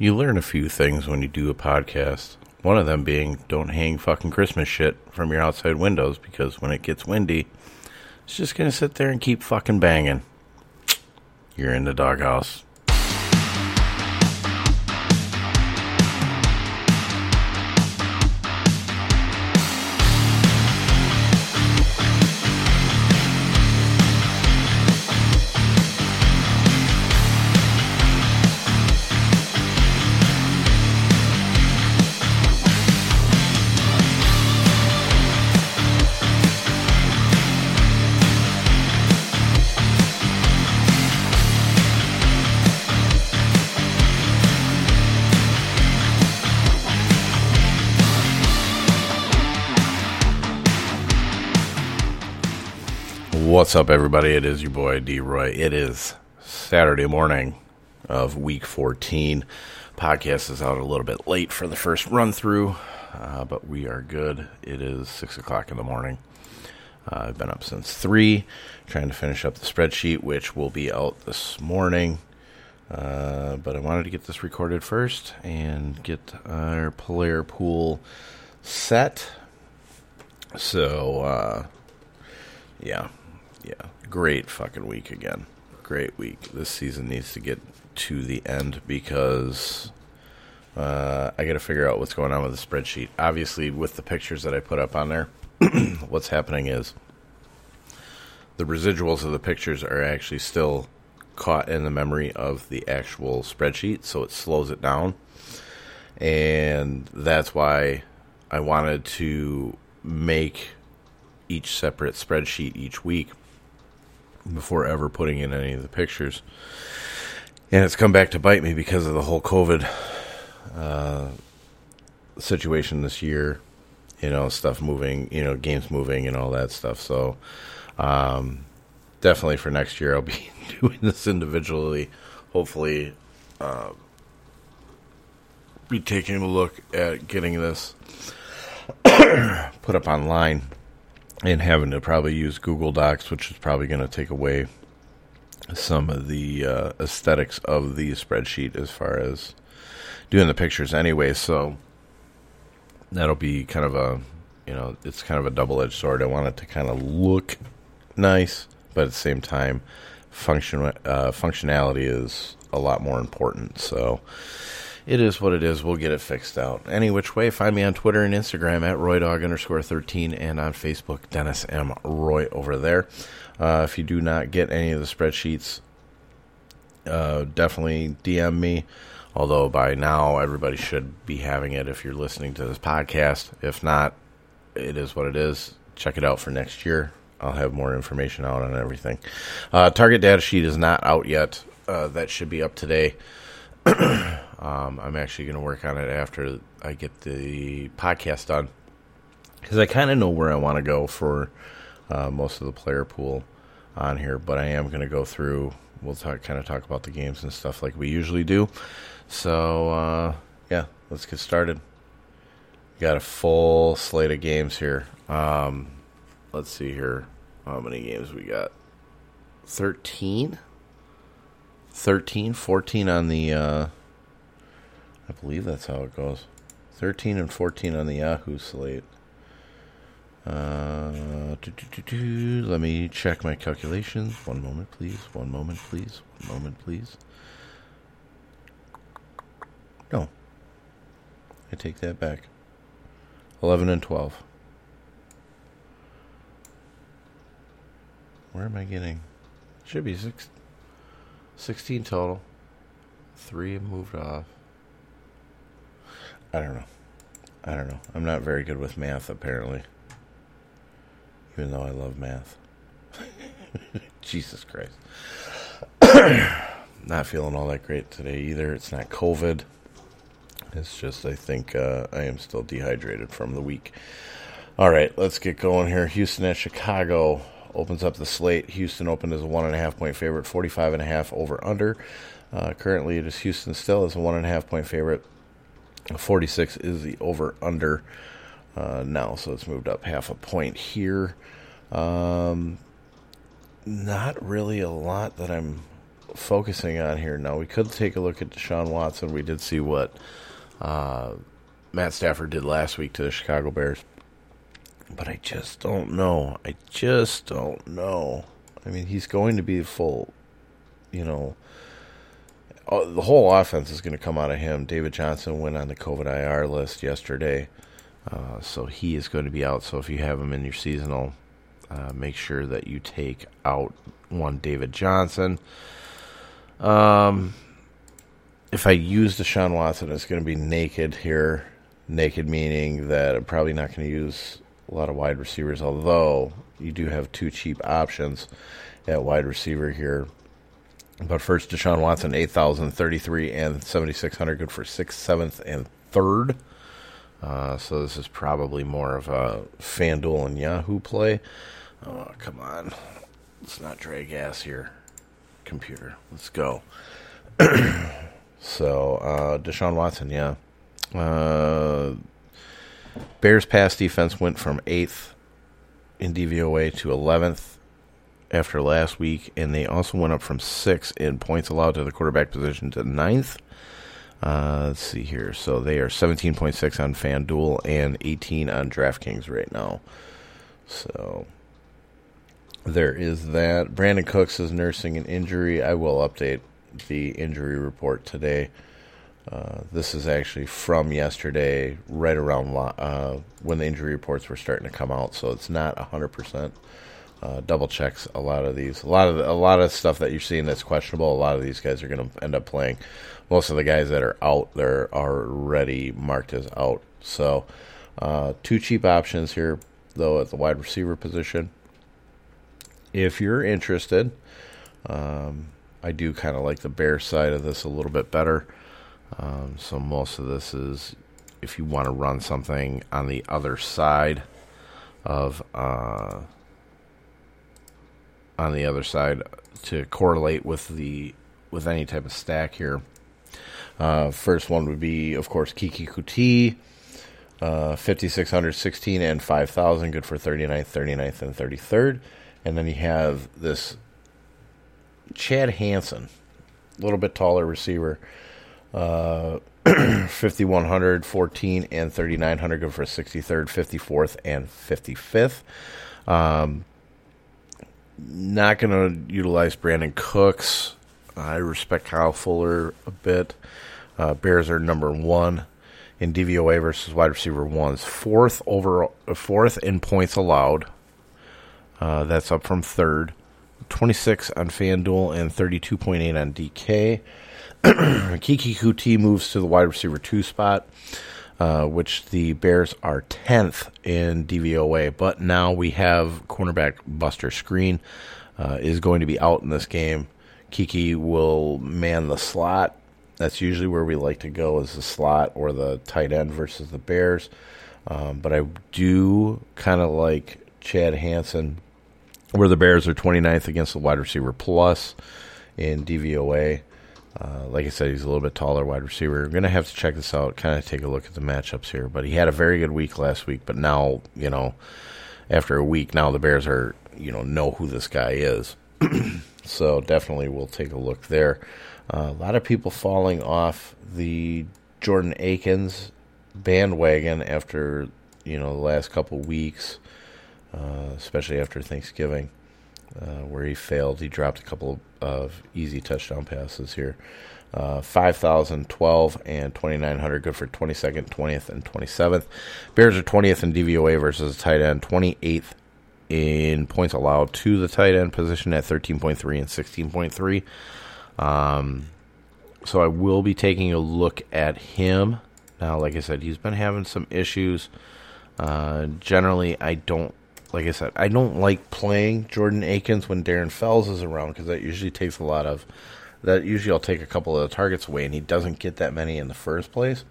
you learn a few things when you do a podcast. One of them being don't hang fucking Christmas shit from your outside windows because when it gets windy, it's just going to sit there and keep fucking banging. You're in the doghouse. What's up, everybody? It is your boy D Roy. It is Saturday morning of week 14. Podcast is out a little bit late for the first run through, uh, but we are good. It is 6 o'clock in the morning. Uh, I've been up since 3, trying to finish up the spreadsheet, which will be out this morning. Uh, but I wanted to get this recorded first and get our player pool set. So, uh, yeah, yeah, great fucking week again. Great week. This season needs to get to the end because uh, I got to figure out what's going on with the spreadsheet. Obviously, with the pictures that I put up on there, what's happening is the residuals of the pictures are actually still caught in the memory of the actual spreadsheet, so it slows it down. And that's why I wanted to make each separate spreadsheet each week before ever putting in any of the pictures. And it's come back to bite me because of the whole COVID uh, situation this year. You know, stuff moving, you know, games moving and all that stuff. So, um, definitely for next year, I'll be doing this individually. Hopefully, uh, be taking a look at getting this put up online and having to probably use Google Docs, which is probably going to take away some of the uh, aesthetics of the spreadsheet as far as doing the pictures anyway. So that'll be kind of a, you know, it's kind of a double edged sword. I want it to kind of look nice, but at the same time, function uh, functionality is a lot more important. So it is what it is. We'll get it fixed out. Any which way, find me on Twitter and Instagram at RoyDog underscore 13 and on Facebook, Dennis M. Roy over there. Uh, if you do not get any of the spreadsheets, uh, definitely DM me. Although by now everybody should be having it if you're listening to this podcast. If not, it is what it is. Check it out for next year. I'll have more information out on everything. Uh, target data sheet is not out yet. Uh, that should be up today. Um, I'm actually going to work on it after I get the podcast done because I kind of know where I want to go for uh, most of the player pool on here, but I am going to go through. We'll talk, kind of talk about the games and stuff like we usually do. So uh, yeah, let's get started. Got a full slate of games here. Um, let's see here. How many games we got? 13? 13, 14 on the. Uh, I believe that's how it goes. 13 and 14 on the Yahoo slate. Uh, Let me check my calculations. One moment, please. One moment, please. One moment, please. No. I take that back. 11 and 12. Where am I getting? Should be six, 16 total. Three moved off. I don't know. I don't know. I'm not very good with math, apparently. Even though I love math. Jesus Christ. not feeling all that great today either. It's not COVID. It's just, I think uh, I am still dehydrated from the week. All right, let's get going here. Houston at Chicago opens up the slate. Houston opened as a one and a half point favorite, 45 and a half over under. Uh, currently, it is Houston still as a one and a half point favorite. 46 is the over under uh, now, so it's moved up half a point here. Um, not really a lot that I'm focusing on here now. We could take a look at Deshaun Watson. We did see what uh, Matt Stafford did last week to the Chicago Bears, but I just don't know. I just don't know. I mean, he's going to be full, you know. Uh, the whole offense is going to come out of him. David Johnson went on the COVID IR list yesterday, uh, so he is going to be out. So if you have him in your seasonal, uh, make sure that you take out one David Johnson. Um, if I use Deshaun Watson, it's going to be naked here. Naked meaning that I'm probably not going to use a lot of wide receivers, although you do have two cheap options at wide receiver here. But first, Deshaun Watson, 8,033 and 7,600, good for 6th, 7th, and 3rd. Uh, so this is probably more of a FanDuel and Yahoo play. Oh, come on. Let's not drag ass here, computer. Let's go. so, uh, Deshaun Watson, yeah. Uh, Bears pass defense went from 8th in DVOA to 11th after last week, and they also went up from 6th in points allowed to the quarterback position to 9th. Uh, let's see here. So they are 17.6 on FanDuel and 18 on DraftKings right now. So there is that. Brandin Cooks is nursing an injury. I will update the injury report today. Uh, this is actually from yesterday, right around uh, when the injury reports were starting to come out. So it's not hundred uh. Double checks a lot of these. A lot of the, a lot of stuff that you're seeing that's questionable. A lot of these guys are going to end up playing. Most of the guys that are out there are already marked as out. So uh, two cheap options here, though, at the wide receiver position if you're interested, um, I do kind of like the bear side of this a little bit better. Um, so most of this is if you want to run something on the other side of uh, on the other side to correlate with the with any type of stack here. Uh, first one would be, of course, Keke Coutee, uh, 5,600, 16, and 5,000, good for 39th, 39th, and 33rd. And then you have this Chad Hansen, a little bit taller receiver. Uh, 5100, 14, and 3900 go for 63rd, 54th, and 55th. Um, not going to utilize Brandin Cooks. I respect Kyle Fuller a bit. Uh, Bears are number one in DVOA versus wide receiver ones, fourth over fourth in points allowed, uh, that's up from third. 26 on FanDuel and 32.8 on DK. Keke Coutee moves to the wide receiver two spot, uh, which the Bears are 10th in DVOA. But now we have cornerback Buster Skrine uh, is going to be out in this game. Keke will man the slot. That's usually where we like to go is the slot or the tight end versus the Bears. Um, but I do kind of like Chad Hansen where the Bears are 29th against the wide receiver plus in DVOA. Uh, like I said, he's a little bit taller wide receiver. I'm going to have to check this out, kind of take a look at the matchups here. But he had a very good week last week. But now, you know, after a week, now the Bears are, you know, know who this guy is. so definitely we'll take a look there. Uh, a lot of people falling off the Jordan Akins bandwagon after, you know, the last couple weeks. Uh, especially after Thanksgiving, uh, where he failed. He dropped a couple of easy touchdown passes here. Uh, 5,012 and 2,900, good for 22nd, 20th, and 27th. Bears are 20th in DVOA versus tight end, 28th in points allowed to the tight end position at 13.3 and 16.3. Um, so I will be taking a look at him. Now, like I said, he's been having some issues. Uh, generally, I don't like I said, I don't like playing Jordan Akins when Darren Fells is around because that usually takes a lot of that. Usually, I'll take a couple of the targets away, and he doesn't get that many in the first place.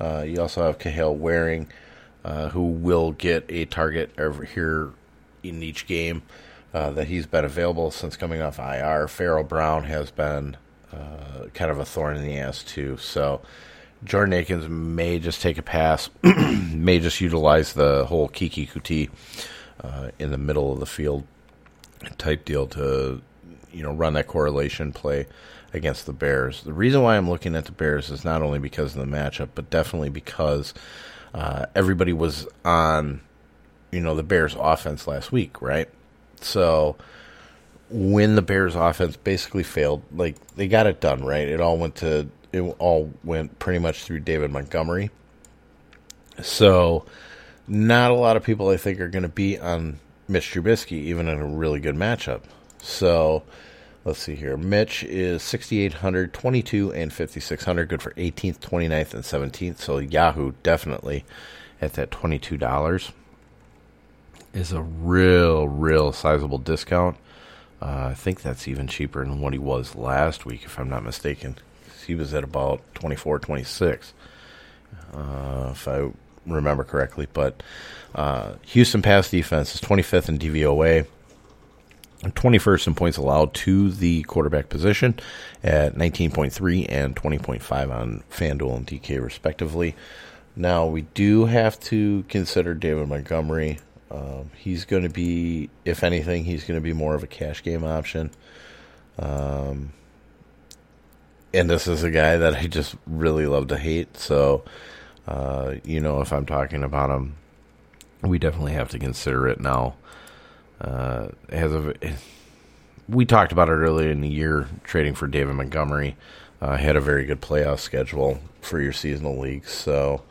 Uh, you also have Kahale Warring, uh, who will get a target over here in each game uh, that he's been available since coming off IR. Pharaoh Brown has been uh, kind of a thorn in the ass too. So. Jordan Akins may just take a pass, may just utilize the whole Keke Coutee uh, in the middle of the field type deal to you know run that correlation play against the Bears. The reason why I'm looking at the Bears is not only because of the matchup, but definitely because uh, everybody was on you know the Bears offense last week, right? So when the Bears offense basically failed, like they got it done, right? It all went to it all went pretty much through David Montgomery. So not a lot of people I think are going to be on Mitch Trubisky even in a really good matchup. So let's see here. Mitch is 6800, 22 and 5600 good for 18th, 29th and 17th. So Yahoo definitely at that $22 is a real, real sizable discount. Uh, I think that's even cheaper than what he was last week, if I'm not mistaken. He was at about 24, 26, uh, if I remember correctly. But uh, Houston pass defense is 25th in DVOA. 21st in points allowed to the quarterback position at 19.3 and 20.5 on FanDuel and DK, respectively. Now, we do have to consider David Montgomery. Um, he's going to be, if anything, he's going to be more of a cash game option. Um, and this is a guy that I just really love to hate. So, uh, you know, if I'm talking about him, we definitely have to consider it now. Uh, has a, we talked about it earlier in the year, trading for David Montgomery. Uh, had a very good playoff schedule for your seasonal leagues. So,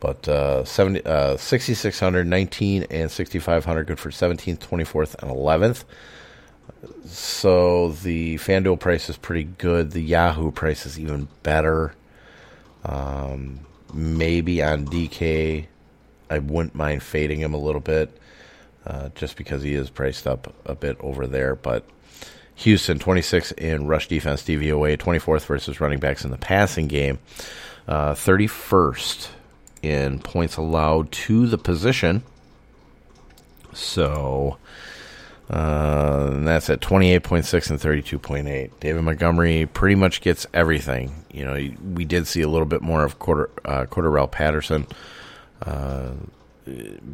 but uh, 70, uh, 6,600, 19, and 6,500 good for 17th, 24th, and 11th. So the FanDuel price is pretty good. The Yahoo price is even better. Um, maybe on DK, I wouldn't mind fading him a little bit uh, just because he is priced up a bit over there. But Houston, 26 in rush defense DVOA, 24th versus running backs in the passing game, uh, 31st in points allowed to the position. So uh, and that's at 28.6 and 32.8. David Montgomery pretty much gets everything. You know, we did see a little bit more of quarter uh, Patterson uh,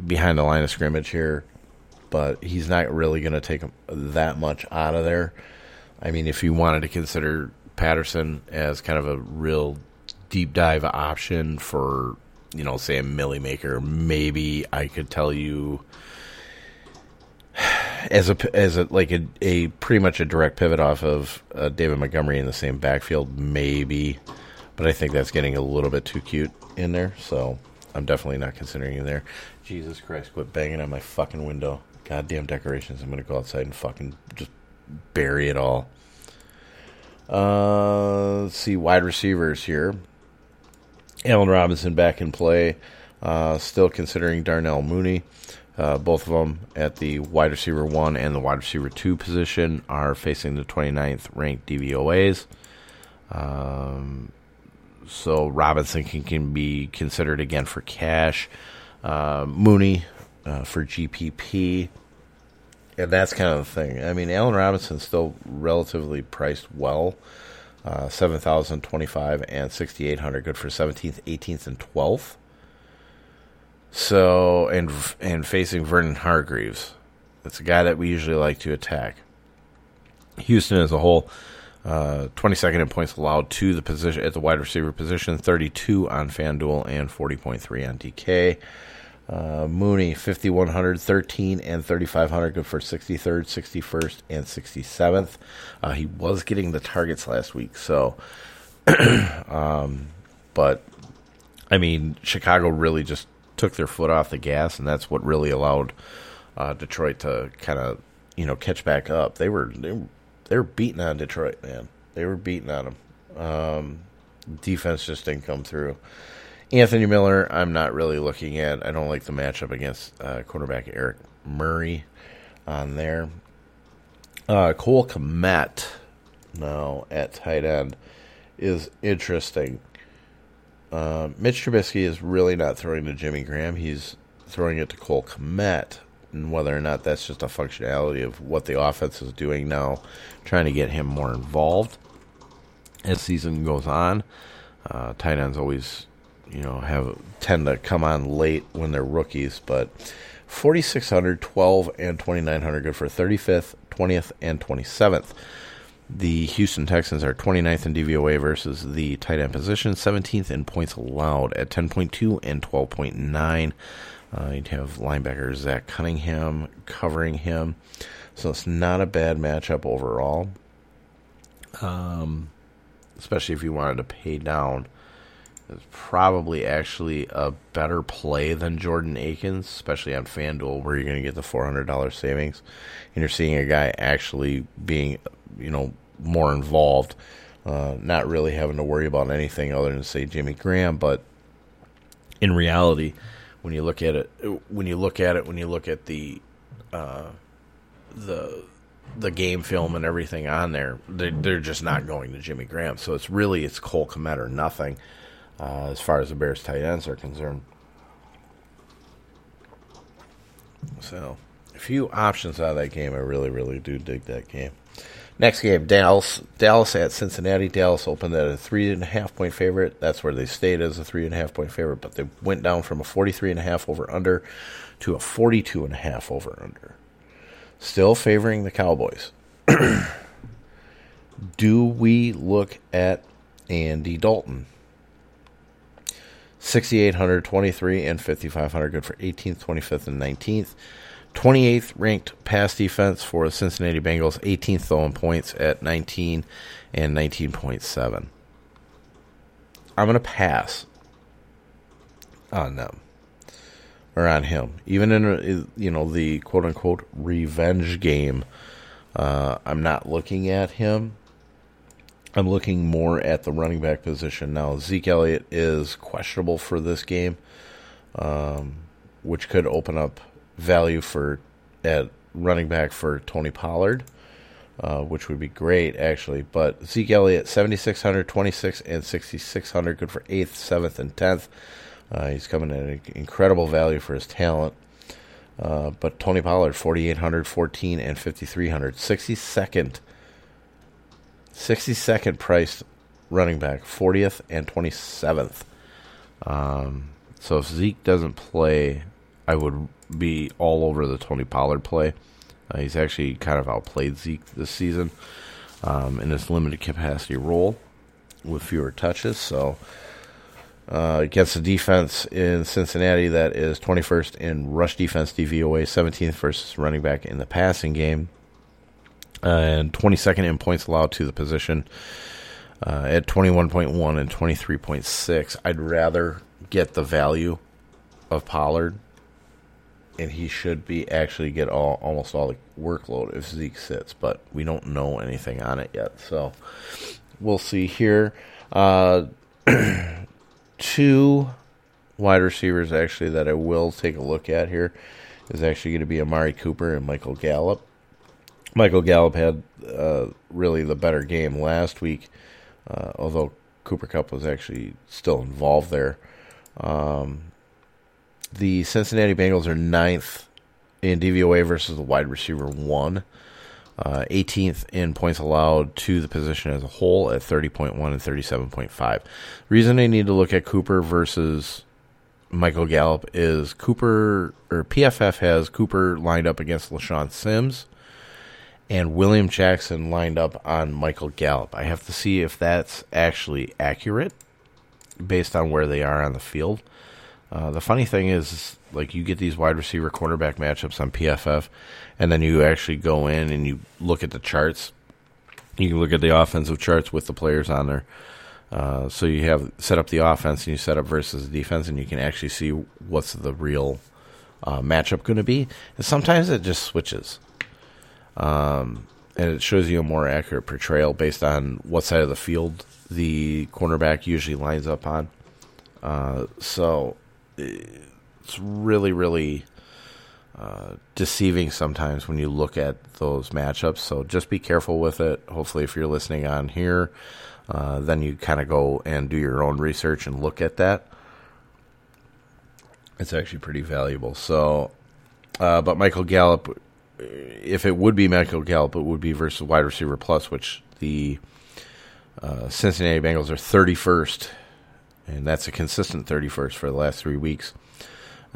behind the line of scrimmage here, but he's not really going to take that much out of there. I mean, if you wanted to consider Patterson as kind of a real deep dive option for you know, say a Milly Maker, maybe I could tell you as a as a like a, a pretty much a direct pivot off of uh, David Montgomery in the same backfield, maybe, but I think that's getting a little bit too cute in there. So I'm definitely not considering you there. Jesus Christ, quit banging on my fucking window. Goddamn decorations. I'm gonna go outside and fucking just bury it all. Uh, let's see wide receivers here. Allen Robinson back in play. Uh, still considering Darnell Mooney. Uh, both of them at the wide receiver one and the wide receiver two position are facing the 29th ranked DVOAs. Um, so Robinson can, can be considered again for cash. Uh, Mooney uh, for GPP. And that's kind of the thing. I mean, Allen Robinson's still relatively priced well uh, 7,025 and 6,800, good for 17th, 18th, and 12th. So, and and facing Vernon Hargreaves, that's a guy that we usually like to attack. Houston as a whole, uh, 22nd in points allowed to the position at the wide receiver position, 32 on FanDuel and 40.3 on DK. Uh, Mooney, 5,100, 13, and 3,500, good for 63rd, 61st, and 67th. Uh, he was getting the targets last week, so. um, but, I mean, Chicago really just took their foot off the gas, and that's what really allowed uh, Detroit to kind of, you know, catch back up. They were, they were, they were beating on Detroit, man. They were beating on them. Um, defense just didn't come through. Anthony Miller, I'm not really looking at. I don't like the matchup against uh, quarterback Eric Murray on there. Uh, Cole Kmet, now at tight end, is interesting. Uh, Mitch Trubisky is really not throwing to Jimmy Graham. He's throwing it to Cole Kmet. And whether or not that's just a functionality of what the offense is doing now, trying to get him more involved as season goes on. Uh, tight ends always you know have tend to come on late when they're rookies, but 4600, 12 and 2900 good for 35th, 20th and 27th. The Houston Texans are 29th in DVOA versus the tight end position, 17th in points allowed at 10.2 and 12.9. Uh, you'd have linebacker Zach Cunningham covering him. So it's not a bad matchup overall. Um, especially if you wanted to pay down. It's probably actually a better play than Jordan Akins, especially on FanDuel, where you're going to get the $400 savings. And you're seeing a guy actually being, you know, more involved, uh, not really having to worry about anything other than, say, Jimmy Graham. But in reality, when you look at it, when you look at it, when you look at the, uh, the the game film and everything on there, they're, they're just not going to Jimmy Graham. So it's really it's Cole Kmet or nothing uh, as far as the Bears tight ends are concerned. So a few options out of that game. I really, really do dig that game. Next game, Dallas. Dallas at Cincinnati. Dallas opened at a three and a half point favorite. That's where they stayed as a three and a half point favorite, but they went down from a forty three and a half over under to a forty two and a half over under. Still favoring the Cowboys. Do we look at Andy Dalton? 6,800, 23, and 5,500. Good for 18th, 25th, and 19th. 28th ranked pass defense for the Cincinnati Bengals. 18th, though, in points at 19 and 19.7. I'm going to pass on them or on him. Even in you know the quote unquote revenge game, uh, I'm not looking at him. I'm looking more at the running back position now. Zeke Elliott is questionable for this game, um, which could open up value for at running back for Tony Pollard. Uh, which would be great actually. But Zeke Elliott, 7,600, 26, and 6,600, good for 8th, 7th, and 10th. Uh, he's coming at an incredible value for his talent. Uh, but Tony Pollard, 4,800, 14, and 5,300. 62nd, 62nd priced running back, 40th and 27th. Um, so if Zeke doesn't play, I would be all over the Tony Pollard play. Uh, he's actually kind of outplayed Zeke this season um, in his limited capacity role with fewer touches. So uh, against the defense in Cincinnati that is 21st in rush defense DVOA, 17th versus running back in the passing game, uh, and 22nd in points allowed to the position uh, at 21.1 and 23.6. I'd rather get the value of Pollard, and he should be actually get all almost all the workload if Zeke sits, but we don't know anything on it yet, so we'll see here. Uh, two wide receivers actually that I will take a look at here is actually going to be Amari Cooper and Michael Gallup. Michael Gallup had uh, really the better game last week, uh, although Cooper Cup was actually still involved there. Um, the Cincinnati Bengals are ninth in DVOA versus the wide receiver one uh, 18th in points allowed to the position as a whole at 30.1 and 37.5. Reason I need to look at Cooper versus Michael Gallup is Cooper or PFF has Cooper lined up against LeShaun Sims and William Jackson lined up on Michael Gallup. I have to see if that's actually accurate based on where they are on the field. Uh, the funny thing is, like, you get these wide receiver cornerback matchups on PFF, and then you actually go in and you look at the charts. You can look at the offensive charts with the players on there. Uh, so you have set up the offense and you set up versus the defense, and you can actually see what's the real uh, matchup going to be. And sometimes it just switches, um, and it shows you a more accurate portrayal based on what side of the field the cornerback usually lines up on. Uh, so it's really, really uh, deceiving sometimes when you look at those matchups. So just be careful with it. Hopefully, if you're listening on here, uh, then you kind of go and do your own research and look at that. It's actually pretty valuable. So, uh, but Michael Gallup, if it would be Michael Gallup, it would be versus wide receiver plus, which the uh, Cincinnati Bengals are 31st and that's a consistent 31st for the last three weeks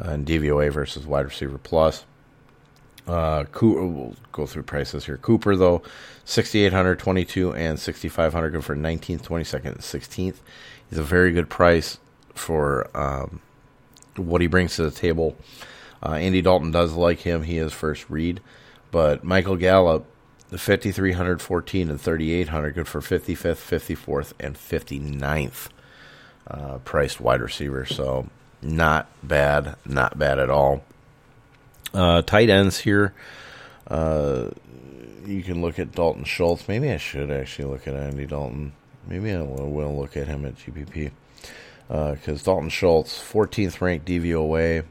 uh, in DVOA versus wide receiver plus. Uh, Cooper, we'll go through prices here. Cooper though, sixty eight hundred, twenty two, and sixty five hundred, good for nineteenth, twenty second, and sixteenth. He's a very good price for um, what he brings to the table. Uh, Andy Dalton does like him. He is first read, but Michael Gallup, the fifty three hundred, fourteen, and thirty eight hundred, good for fifty fifth, fifty fourth, and 59th uh, priced wide receiver. So not bad, not bad at all. Uh, tight ends here. Uh, you can look at Dalton Schultz. Maybe I should actually look at Andy Dalton. Maybe I will look at him at GPP because uh, Dalton Schultz, 14th ranked DVOA,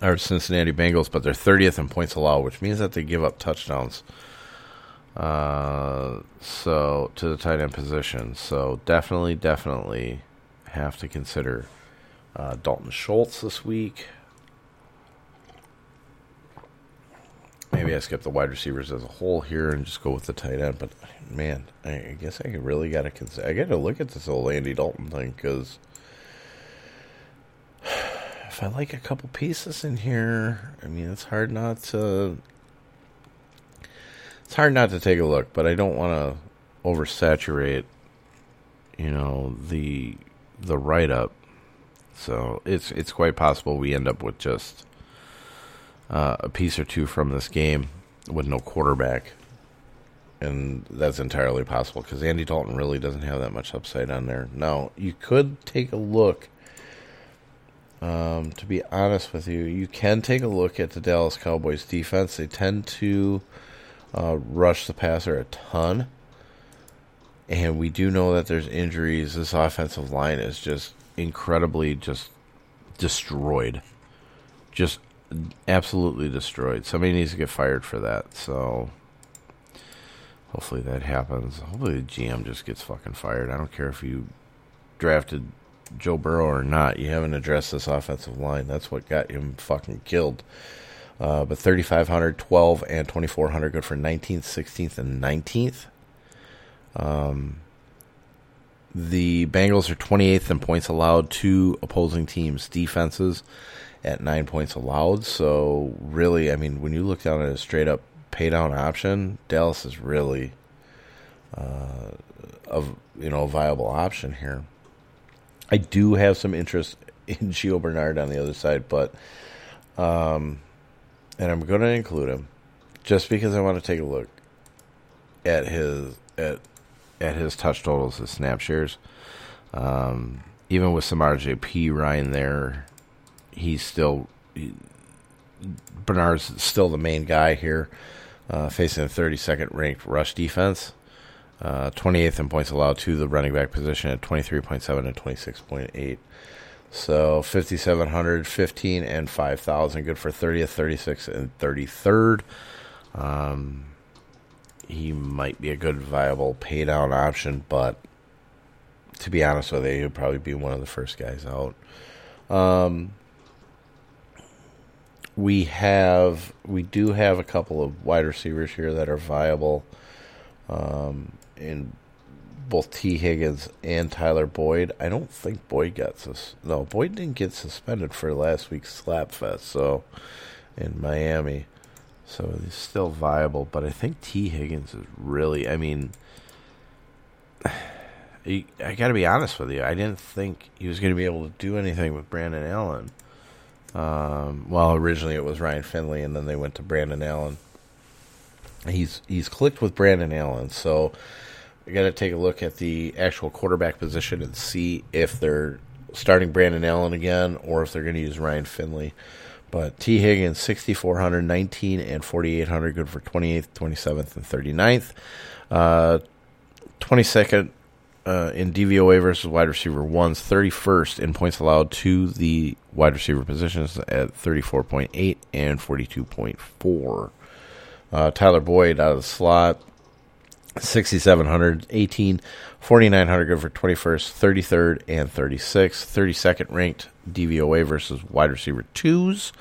are Cincinnati Bengals, but they're 30th in points allowed, which means that they give up touchdowns. Uh, so to the tight end position. So definitely, definitely have to consider uh, Dalton Schultz this week. Maybe I skip the wide receivers as a whole here and just go with the tight end. But man, I guess I really got to consider. I got to look at this old Andy Dalton thing because if I like a couple pieces in here, I mean, it's hard not to. It's hard not to take a look, but I don't want to oversaturate, you know, the the write up. So it's it's quite possible we end up with just uh, a piece or two from this game with no quarterback, and that's entirely possible because Andy Dalton really doesn't have that much upside on there. Now you could take a look. Um, to be honest with you, you can take a look at the Dallas Cowboys defense. They tend to uh, rush the passer a ton and we do know that there's injuries. This offensive line is just incredibly just destroyed, just absolutely destroyed. Somebody needs to get fired for that. So hopefully that happens. Hopefully the GM just gets fucking fired. I don't care if you drafted Joe Burrow or not. You haven't addressed this offensive line. That's what got him fucking killed. Uh, but 3,500, 12, and 2,400 good for 19th, 16th, and 19th. Um, the Bengals are 28th in points allowed to opposing teams' defenses at nine points allowed. So, really, I mean, when you look down at a straight up pay down option, Dallas is really uh, of you know a viable option here. I do have some interest in Gio Bernard on the other side, but um, and I'm going to include him just because I want to take a look at his at at his touch totals, his snap shares. Um, even with some RJP Ryan there, he's still he, Bernard's still the main guy here, uh, facing a 32nd ranked rush defense. Uh, 28th in points allowed to the running back position at 23.7 and 26.8. So 5,700, 15, and 5,000. Good for 30th, 36th, and 33rd. Um, he might be a good viable pay down option, but to be honest with you, he'd probably be one of the first guys out. Um, we have we do have a couple of wide receivers here that are viable um, in both Tee Higgins and Tyler Boyd. I don't think Boyd got sus- no Boyd didn't get suspended for last week's slap fest, so in Miami. So he's still viable, but I think Tee Higgins is really. I mean, I got to be honest with you. I didn't think he was going to be able to do anything with Brandon Allen. Um, well, originally it was Ryan Finley, and then they went to Brandon Allen. He's he's clicked with Brandon Allen, so I got to take a look at the actual quarterback position and see if they're starting Brandon Allen again or if they're going to use Ryan Finley. But Tee Higgins, 6,400, 19, and 4,800, good for 28th, 27th, and 39th. Uh, 22nd uh, in DVOA versus wide receiver ones, 31st in points allowed to the wide receiver positions at 34.8 and 42.4. Uh, Tyler Boyd out of the slot, 6,700, 18, 4,900 good for 21st, 33rd, and 36th. 32nd ranked DVOA versus wide receiver twos.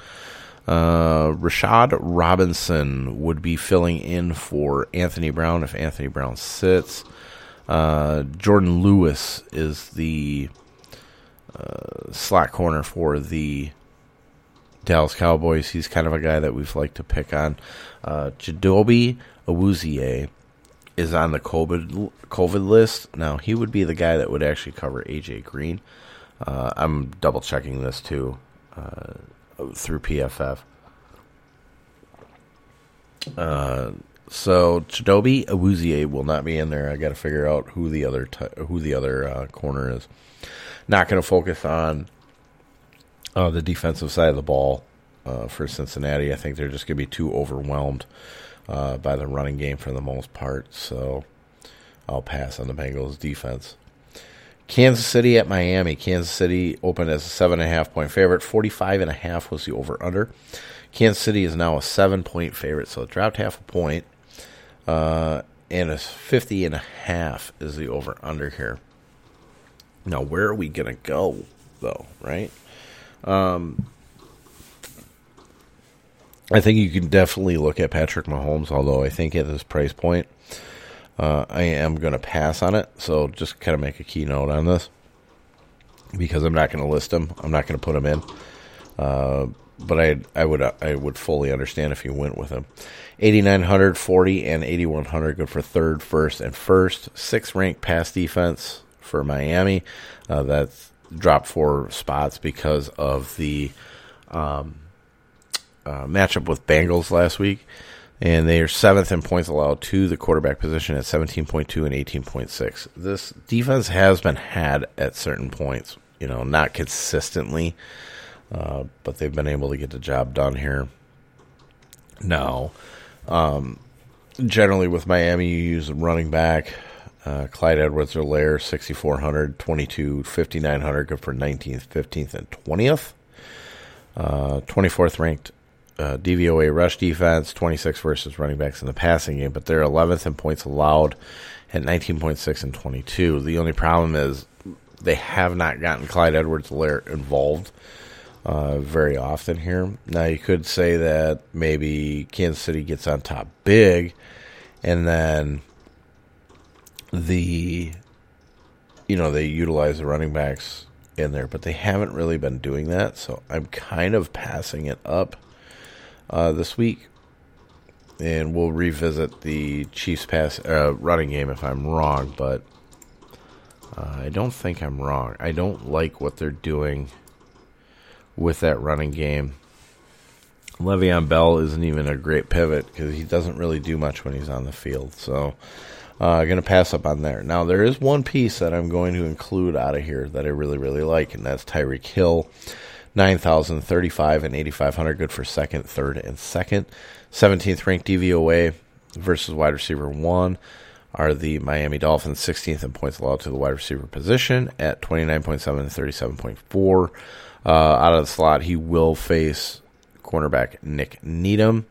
Uh, Rashard Robinson would be filling in for Anthony Brown if Anthony Brown sits. Uh, Jourdan Lewis is the uh, slot corner for the Dallas Cowboys. He's kind of a guy that we've liked to pick on. Uh, Chidobe Awuzie is on the COVID COVID list. Now he would be the guy that would actually cover AJ Green. Uh, I'm double checking this too uh, through PFF. Uh, so Chidobe Awuzie will not be in there. I got to figure out who the other t- who the other uh, corner is. Not going to focus on uh, the defensive side of the ball uh, for Cincinnati. I think they're just going to be too overwhelmed uh, by the running game for the most part. So I'll pass on the Bengals defense. Kansas City at Miami. Kansas City opened as a seven and a half point favorite. Forty five and a half was the over under. Kansas City is now a seven point favorite, so it dropped half a point. Uh, and a 50 and a half is the over under here. Now, where are we going to go, though, right? Um, I think you can definitely look at Patrick Mahomes, although I think at this price point, uh, I am going to pass on it. So just kind of make a keynote on this because I'm not going to list him. I'm not going to put him in. Uh, but I I would I would fully understand if you went with him. 8900, 40, and 8100 good for third, first, and first. Six ranked pass defense for Miami. Uh, that's dropped four spots because of the um, uh, matchup with Bengals last week. And they are seventh in points allowed to the quarterback position at 17.2 and 18.6. This defense has been had at certain points, you know, not consistently, uh, but they've been able to get the job done here. Now, um, generally with Miami, you use running back. Uh, Clyde Edwards Helaire, 6,400, 22, 5,900, good for 19th, 15th, and 20th. Uh, 24th ranked uh, DVOA rush defense, 26 versus running backs in the passing game, but they're 11th in points allowed at 19.6 and 22. The only problem is they have not gotten Clyde Edwards Helaire involved uh, very often here. Now, you could say that maybe Kansas City gets on top big, and then the, you know, they utilize the running backs in there, but they haven't really been doing that. So I'm kind of passing it up uh, this week. And we'll revisit the Chiefs pass uh, running game if I'm wrong, but uh, I don't think I'm wrong. I don't like what they're doing with that running game. Le'Veon Bell isn't even a great pivot because he doesn't really do much when he's on the field. So I'm uh, going to pass up on there. Now, there is one piece that I'm going to include out of here that I really, really like, and that's Tyreek Hill. 9,035 and 8,500, good for second, third, and second. 17th ranked DVOA versus wide receiver one are the Miami Dolphins, 16th in points allowed to the wide receiver position at 29.7 and 37.4. Uh, out of the slot, he will face cornerback Nik Needham,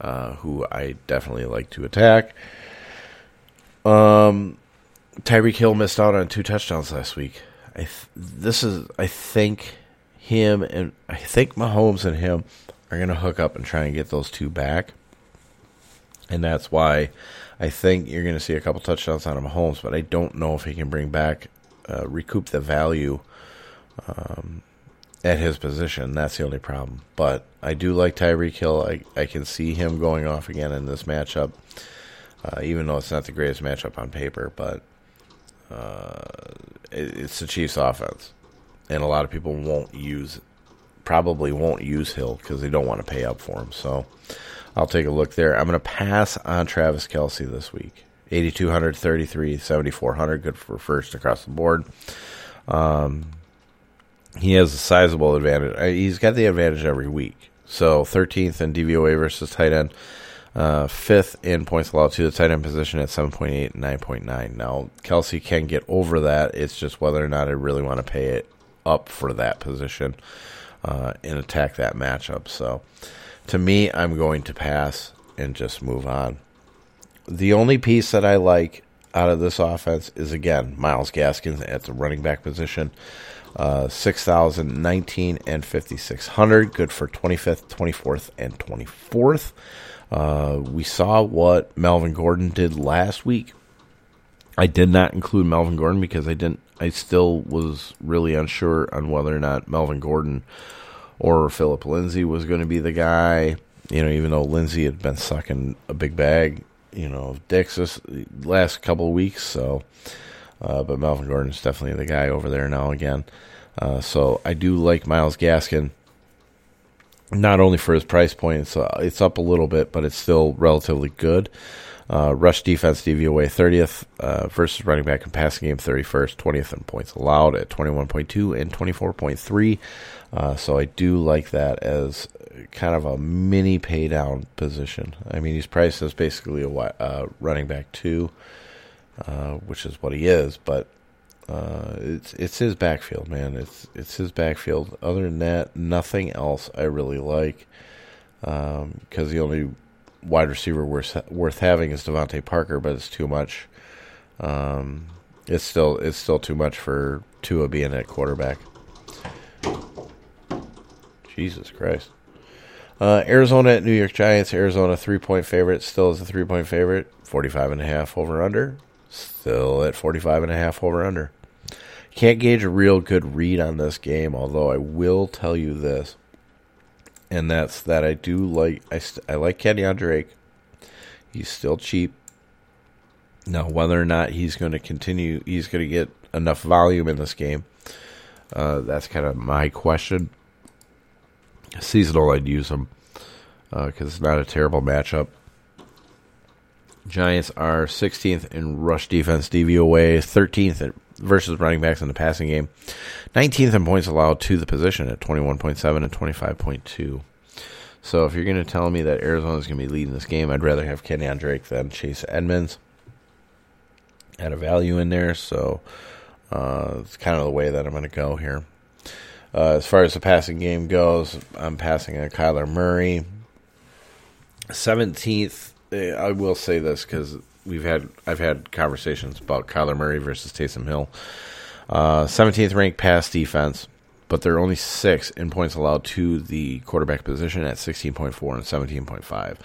uh, who I definitely like to attack. Um, Tyreek Hill missed out on two touchdowns last week. I th- this is, I think, him and I think Mahomes and him are going to hook up and try and get those two back, and that's why I think you're going to see a couple touchdowns out of Mahomes. But I don't know if he can bring back, uh, recoup the value. Um, at his position. That's the only problem. But I do like Tyreek Hill. I, I can see him going off again in this matchup, uh, even though it's not the greatest matchup on paper. But uh, it, it's the Chiefs' offense, and a lot of people won't use, probably won't use Hill because they don't want to pay up for him. So I'll take a look there. I'm going to pass on Travis Kelce this week. 8,200, 33, 7,400. Good for first across the board. Um, he has a sizable advantage. Uh, he's got the advantage every week. So 13th in DVOA versus tight end, uh, fifth in points allowed to the tight end position at 7.8 and 9.9. Now, Kelce can get over that. It's just whether or not I really want to pay it up for that position uh, and attack that matchup. So to me, I'm going to pass and just move on. The only piece that I like out of this offense is, again, Myles Gaskins at the running back position uh, 6,019 and 5,600. Good for 25th, 24th, and 24th. Uh, we saw what Melvin Gordon did last week. I did not include Melvin Gordon because I didn't. I still was really unsure on whether or not Melvin Gordon or Philip Lindsay was going to be the guy. You know, even though Lindsay had been sucking a big bag, you know, of dicks this last couple of weeks. So, uh, but Melvin Gordon's definitely the guy over there now again. Uh, so I do like Myles Gaskin. Not only for his price point, uh, it's up a little bit, but it's still relatively good. Uh, rush defense DVOA 30th uh, versus running back and passing game 31st, 20th in points allowed at 21.2 and 24.3. Uh, so I do like that as kind of a mini pay down position. I mean, he's priced as basically a uh, running back two, uh, which is what he is, but uh, it's it's his backfield, man. It's it's his backfield. Other than that, nothing else I really like because um, the only wide receiver worth worth having is DeVante Parker, but it's too much. Um, it's still it's still too much for Tua being at quarterback. Jesus Christ. Uh, Arizona at New York Giants. Arizona three point favorite. Still is a three point favorite. 45 and a half over under. Still at 45 and a half over under. Can't gauge a real good read on this game, although I will tell you this and that's that I do like I, st- I like Kenyan Drake. He's still cheap. Now, whether or not he's going to continue, he's going to get enough volume in this game. Uh, that's kind of my question. Seasonal, I'd use him because uh, it's not a terrible matchup. Giants are 16th in rush defense DVOA, 13th versus running backs in the passing game. 19th in points allowed to the position at 21.7 and 25.2. So if you're going to tell me that Arizona is going to be leading this game, I'd rather have Kenyan Drake than Chase Edmonds. Add a value in there, so uh, it's kind of the way that I'm going to go here. Uh, as far as the passing game goes, I'm passing on Kyler Murray. 17th, eh, I will say this because we've had I've had conversations about Kyler Murray versus Taysom Hill. Uh, 17th ranked pass defense, but they're only six in points allowed to the quarterback position at 16.4 and 17.5.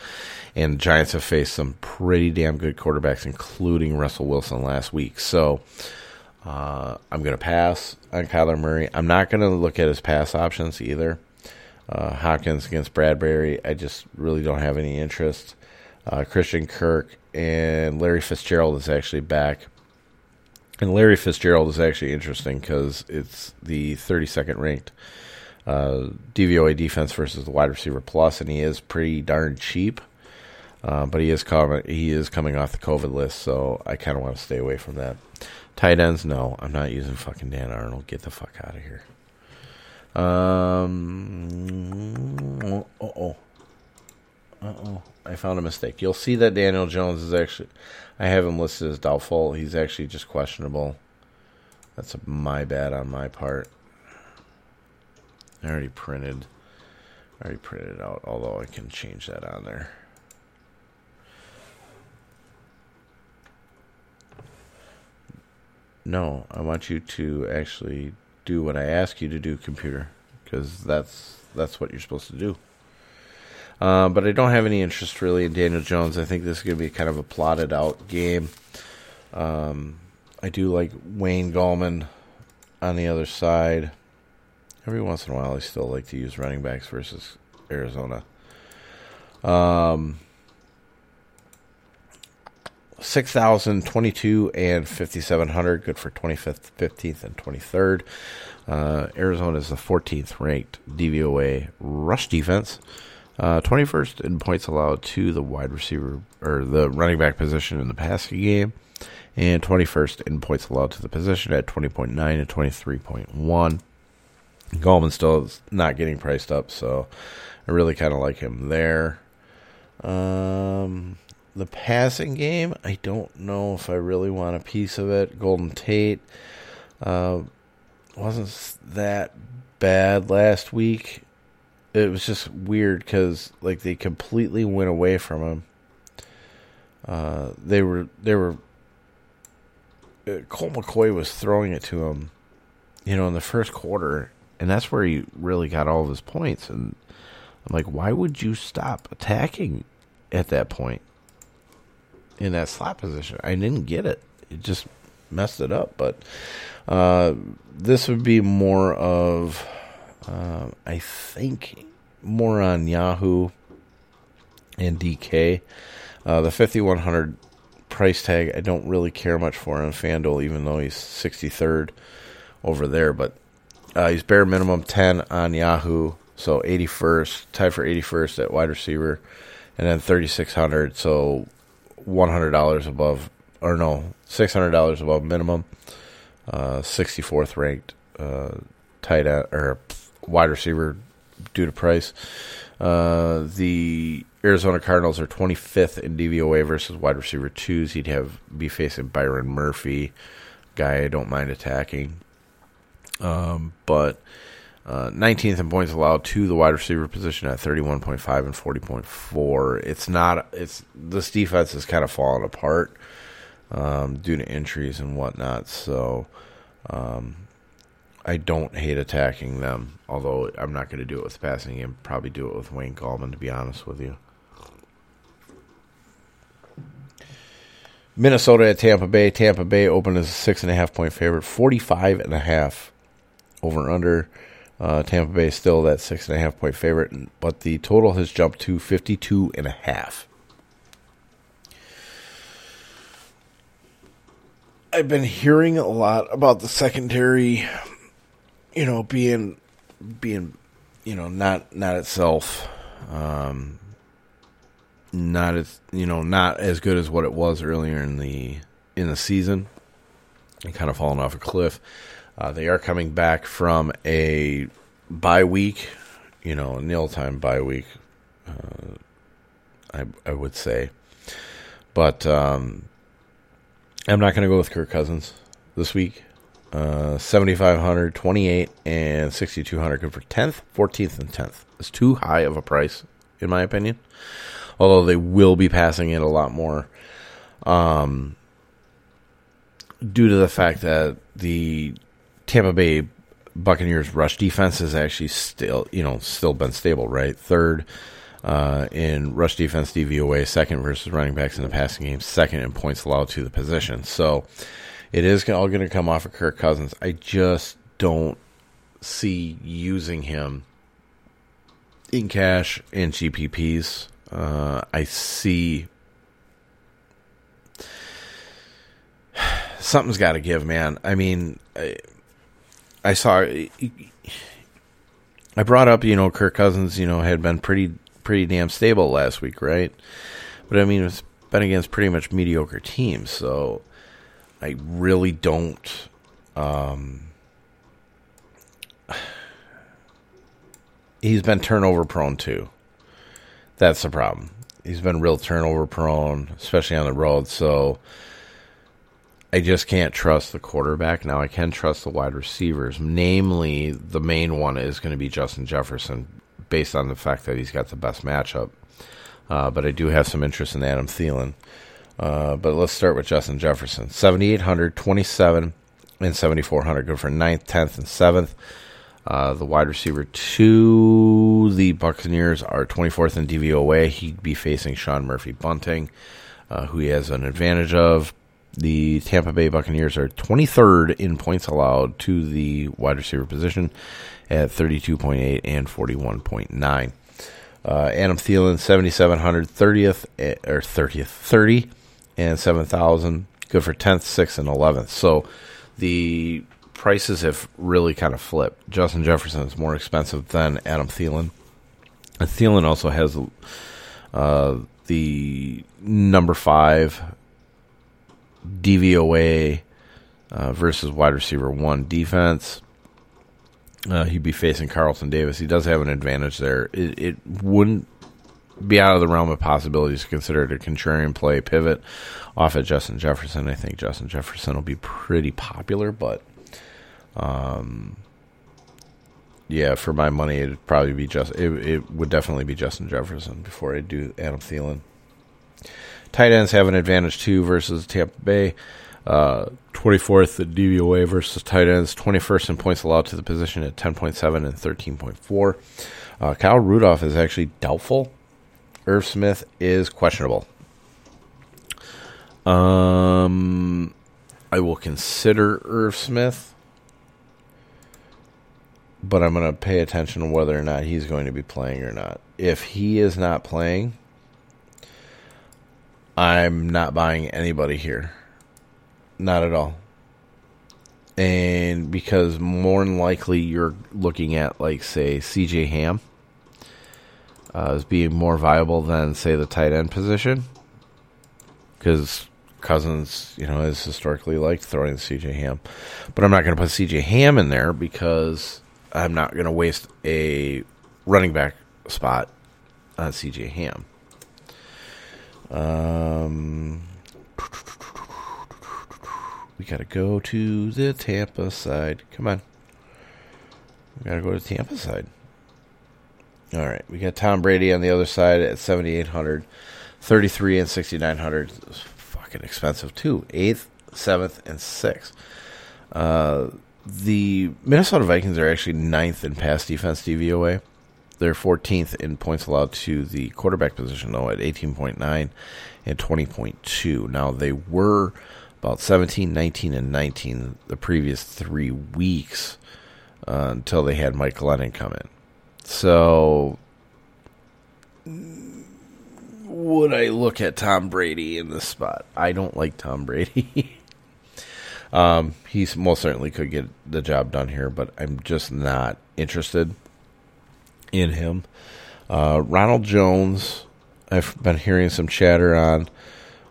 And the Giants have faced some pretty damn good quarterbacks, including Russell Wilson last week. So uh, I'm going to pass on Kyler Murray. I'm not going to look at his pass options either. Uh, Hopkins against Bradberry, I just really don't have any interest. Uh, Christian Kirk and Larry Fitzgerald is actually back. And Larry Fitzgerald is actually interesting because it's the 32nd ranked uh, DVOA defense versus the wide receiver plus, and he is pretty darn cheap. Uh, but he is coming. He is coming off the COVID list, so I kind of want to stay away from that. Tight ends, no, I'm not using fucking Dan Arnold. Get the fuck out of here. Um. Oh. Oh. Oh. I found a mistake. You'll see that Daniel Jones is actually. I have him listed as doubtful. He's actually just questionable. That's my bad on my part. I already printed. I already printed it out, although I can change that on there. No, I want you to actually do what I ask you to do, computer, because that's that's what you're supposed to do. Uh, but I don't have any interest really in Daniel Jones. I think this is going to be kind of a plotted out game. Um, I do like Wayne Gallman on the other side. Every once in a while, I still like to use running backs versus Arizona. Um, 6,022 and 5,700, good for 25th, 15th, and 23rd. Uh, Arizona is the 14th ranked DVOA rush defense. Uh, 21st in points allowed to the wide receiver or the running back position in the passing game, and 21st in points allowed to the position at 20.9 and 23.1. Gallman still is not getting priced up, so I really kind of like him there. Um, the passing game, I don't know if I really want a piece of it. Golden Tate uh, wasn't that bad last week it was just weird because like they completely went away from him. Uh, they were they were. Uh, Colt McCoy was throwing it to him, you know, in the first quarter, and that's where he really got all of his points. And I'm like, why would you stop attacking at that point in that slot position? I didn't get it. It just messed it up. But uh, this would be more of Uh, I think more on Yahoo and DK. Uh, the 5100 price tag, I don't really care much for on FanDuel, even though he's 63rd over there. But uh, he's bare minimum 10 on Yahoo, so 81st, tied for 81st at wide receiver, and then 3600, so $100 above, or no, $600 above minimum. Uh, 64th ranked uh, tight end or wide receiver due to price. Uh, the Arizona Cardinals are 25th in DVOA versus wide receiver twos. He'd have be facing Byron Murphy, guy I don't mind attacking. Um, but uh, 19th in points allowed to the wide receiver position at 31.5 and 40.4. It's not. It's this defense is kind of falling apart um, due to injuries and whatnot. So. Um, I don't hate attacking them, although I'm not going to do it with passing game. Probably do it with Wayne Gallman, to be honest with you. Minnesota at Tampa Bay. Tampa Bay opened as a six and a half point favorite, 45 and a half over under. Uh, Tampa Bay still that six and a half point favorite, but the total has jumped to 52 and a half. I've been hearing a lot about the secondary, you know, being being, you know, not not itself, um, not as you know, not as good as what it was earlier in the in the season, and kind of falling off a cliff. Uh, they are coming back from a bye week, you know, a nil time bye week. Uh, I I would say, but um, I'm not going to go with Kirk Cousins this week. Uh, 7,500, 28, and 6,200 good for 10th, 14th, and 10th. It's too high of a price, in my opinion. Although they will be passing it a lot more. Um, due to the fact that the Tampa Bay Buccaneers rush defense has actually still, you know, still been stable, right? Third uh, in rush defense DVOA, second versus running backs in the passing game, second in points allowed to the position. So it is all going to come off of Kirk Cousins. I just don't see using him in cash and GPPs. Uh, I see something's got to give, man. I mean, I, I saw. I brought up, you know, Kirk Cousins, you know, had been pretty pretty damn stable last week, right? But I mean, it's been against pretty much mediocre teams, so I really don't. Um, he's been turnover prone too. That's the problem. He's been real turnover prone, especially on the road. So I just can't trust the quarterback. Now I can trust the wide receivers. Namely, the main one is going to be Justin Jefferson based on the fact that he's got the best matchup. Uh, but I do have some interest in Adam Thielen. Uh, but let's start with Justin Jefferson. 7,800, 27, and 7,400. Good for 9th, 10th, and 7th. Uh, the wide receiver to the Buccaneers are 24th in DVOA. He'd be facing Sean Murphy Bunting, uh, who he has an advantage of. The Tampa Bay Buccaneers are 23rd in points allowed to the wide receiver position at 32.8 and 41.9. Uh, Adam Thielen, 7,700, 30th, eh, or 30th, 30, and 7,000. Good for 10th, 6th, and 11th. So the prices have really kind of flipped. Justin Jefferson is more expensive than Adam Thielen. And Thielen also has uh, the number five DVOA uh, versus wide receiver one defense. Uh, he'd be facing Carlton Davis. He does have an advantage there. It, it, wouldn't be out of the realm of possibilities to consider a contrarian play pivot off at Justin Jefferson. I think Justin Jefferson will be pretty popular, but um, yeah, for my money, it'd probably be just it, it would definitely be Justin Jefferson before I do Adam Thielen. Tight ends have an advantage too versus Tampa Bay. Uh, 24th at DVOA versus tight ends, 21st in points allowed to the position at 10.7 and 13.4. Uh, Kyle Rudolph is actually doubtful. Irv Smith is questionable. Um, I will consider Irv Smith, but I'm going to pay attention to whether or not he's going to be playing or not. If he is not playing, I'm not buying anybody here. Not at all. And because more than likely you're looking at, like, say, CJ Ham uh, as being more viable than, say, the tight end position. Because Cousins, you know, has historically liked throwing CJ Ham. But I'm not going to put CJ Ham in there because I'm not going to waste a running back spot on CJ Ham. Um, we got to go to the Tampa side. Come on. We got to go to Tampa side. All right. We got Tom Brady on the other side at 7,800, 33 and 6,900. Fucking expensive, too. Eighth, seventh, and sixth. Uh, the Minnesota Vikings are actually ninth in pass defense DVOA. They're 14th in points allowed to the quarterback position, though, at 18.9 and 20.2. Now, they were about 17, 19, and 19 the previous three weeks uh, until they had Mike Glennon come in. So, would I look at Tom Brady in this spot? I don't like Tom Brady. um, he's most certainly could get the job done here, but I'm just not interested in him. Uh, Ronald Jones, I've been hearing some chatter on.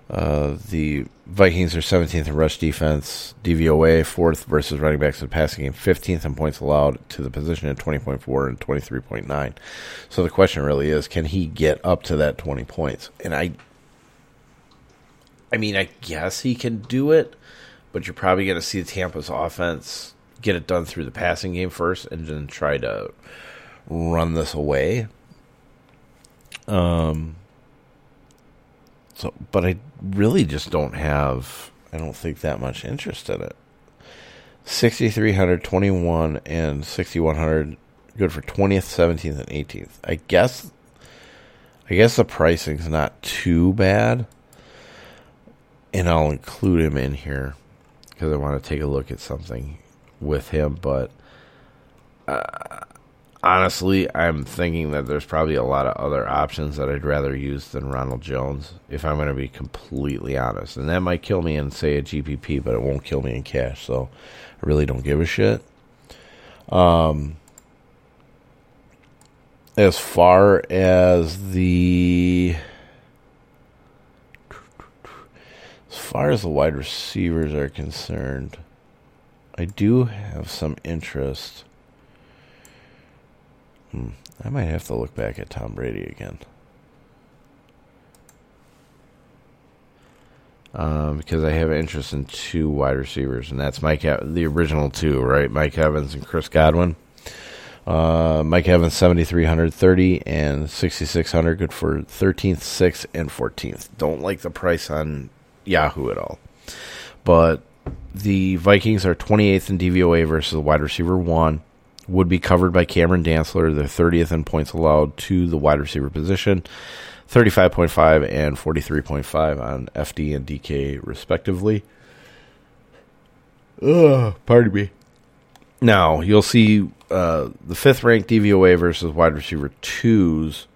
Uh, the Vikings are 17th in rush defense, DVOA, fourth versus running backs in passing game, 15th in points allowed to the position at 20.4 and 23.9. So the question really is, can he get up to that 20 points? And I, I mean, I guess he can do it, but you're probably going to see the Tampa's offense get it done through the passing game first, and then try to run this away. Um. So, but I really just don't have. I don't think that much interest in it. 6,300, 21, and 6,100 good for 20th, 17th, and 18th. I guess I guess the pricing's not too bad. And I'll include him in here because I want to take a look at something with him, but uh, honestly, I'm thinking that there's probably a lot of other options that I'd rather use than Ronald Jones, if I'm going to be completely honest. And that might kill me in, say, a GPP, but it won't kill me in cash. So I really don't give a shit. Um, as far as the. As far as the wide receivers are concerned, I do have some interest Hmm. I might have to look back at Tom Brady again. Um, because I have interest in two wide receivers, and that's Mike, the original two, right? Mike Evans and Chris Godwin. Uh, Mike Evans, 7,330 and 6,600, good for 13th, 6th, and 14th. Don't like the price on Yahoo at all. But the Vikings are 28th in DVOA versus the wide receiver one would be covered by Cameron Dantzler, the 30th in points allowed to the wide receiver position, 35.5 and 43.5 on FD and DK, respectively. Ugh, pardon me. Now, you'll see uh, the fifth ranked DVOA versus wide receiver twos,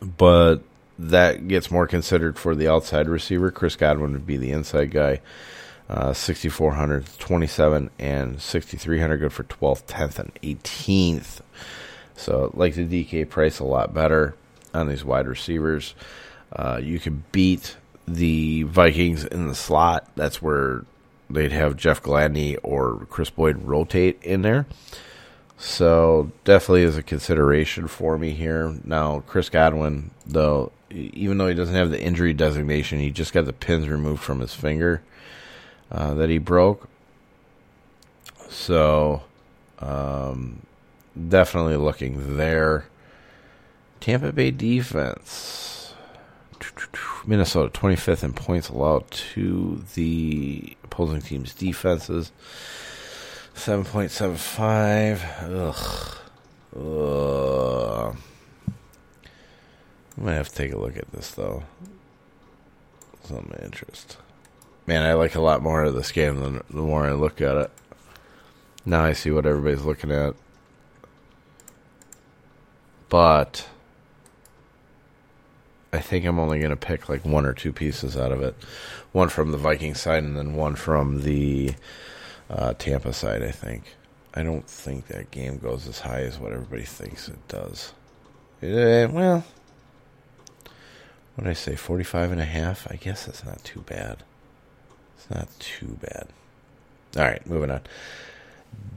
but that gets more considered for the outside receiver. Chris Godwin would be the inside guy. Uh, 6,400, 27, and 6,300 good for 12th, 10th, and 18th. So, like the DK price a lot better on these wide receivers. Uh, you could beat the Vikings in the slot. That's where they'd have Jeff Gladney or Kris Boyd rotate in there. So, definitely is a consideration for me here. Now, Chris Godwin, though, even though he doesn't have the injury designation, he just got the pins removed from his finger uh, that he broke. So, um, definitely looking there. Tampa Bay defense. Minnesota 25th in points allowed to the opposing team's defenses. 7.75. Ugh. Ugh. I might have to take a look at this though. Some interest. Man, I like a lot more of this game than the more I look at it. Now I see what everybody's looking at. but I think I'm only going to pick like one or two pieces out of it. One from the Viking side and then one from the uh, Tampa side, I think. I don't think that game goes as high as what everybody thinks it does. Eh, well, what did I say? 45 and a half? I guess that's not too bad. Not too bad. All right, moving on.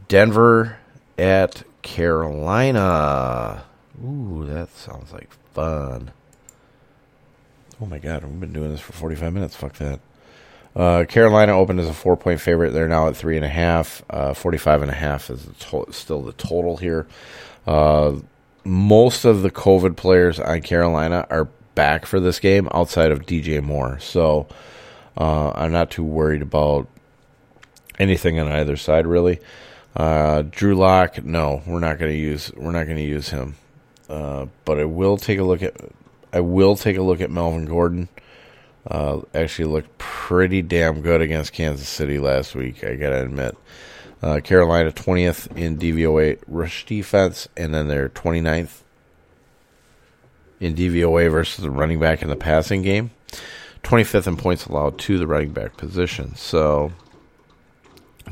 Denver at Carolina. Ooh, that sounds like fun. Oh my god, we've been doing this for 45 minutes. Fuck that. Uh, Carolina opened as a four point favorite. They're now at three and a half. Uh, 45 and a half is the to- still the total here. Uh, most of the COVID players on Carolina are back for this game outside of DJ Moore. So uh, I'm not too worried about anything on either side really. Uh, Drew Lock, no, we're not going to use we're not going to use him. Uh, but I will take a look at I will take a look at Melvin Gordon. Uh, actually looked pretty damn good against Kansas City last week. I gotta admit. Uh, Carolina 20th in DVOA rush defense, and then they're 29th in DVOA versus the running back in the passing game. 25th in points allowed to the running back position. So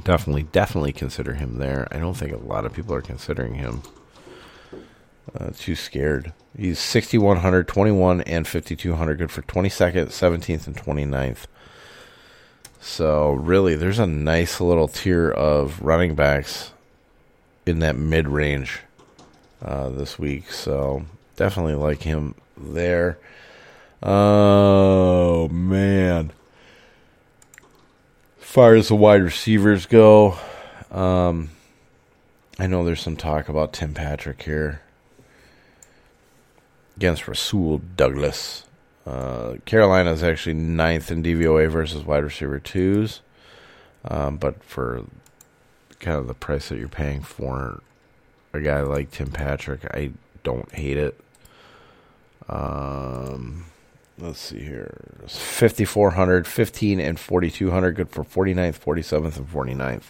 definitely, definitely consider him there. I don't think a lot of people are considering him. Uh, too scared. He's 6,100, 21, and 5,200. Good for 22nd, 17th, and 29th. So, really, there's a nice little tier of running backs in that mid range uh, this week. So, definitely like him there. Oh, man. As far as the wide receivers go, um, I know there's some talk about Tim Patrick here against Rasul Douglas. Uh, Carolina is actually ninth in DVOA versus wide receiver twos, um, but for kind of the price that you're paying for a guy like Tim Patrick, I don't hate it. Um, let's see here 5400 15 and 4200 good for 49th 47th and 49th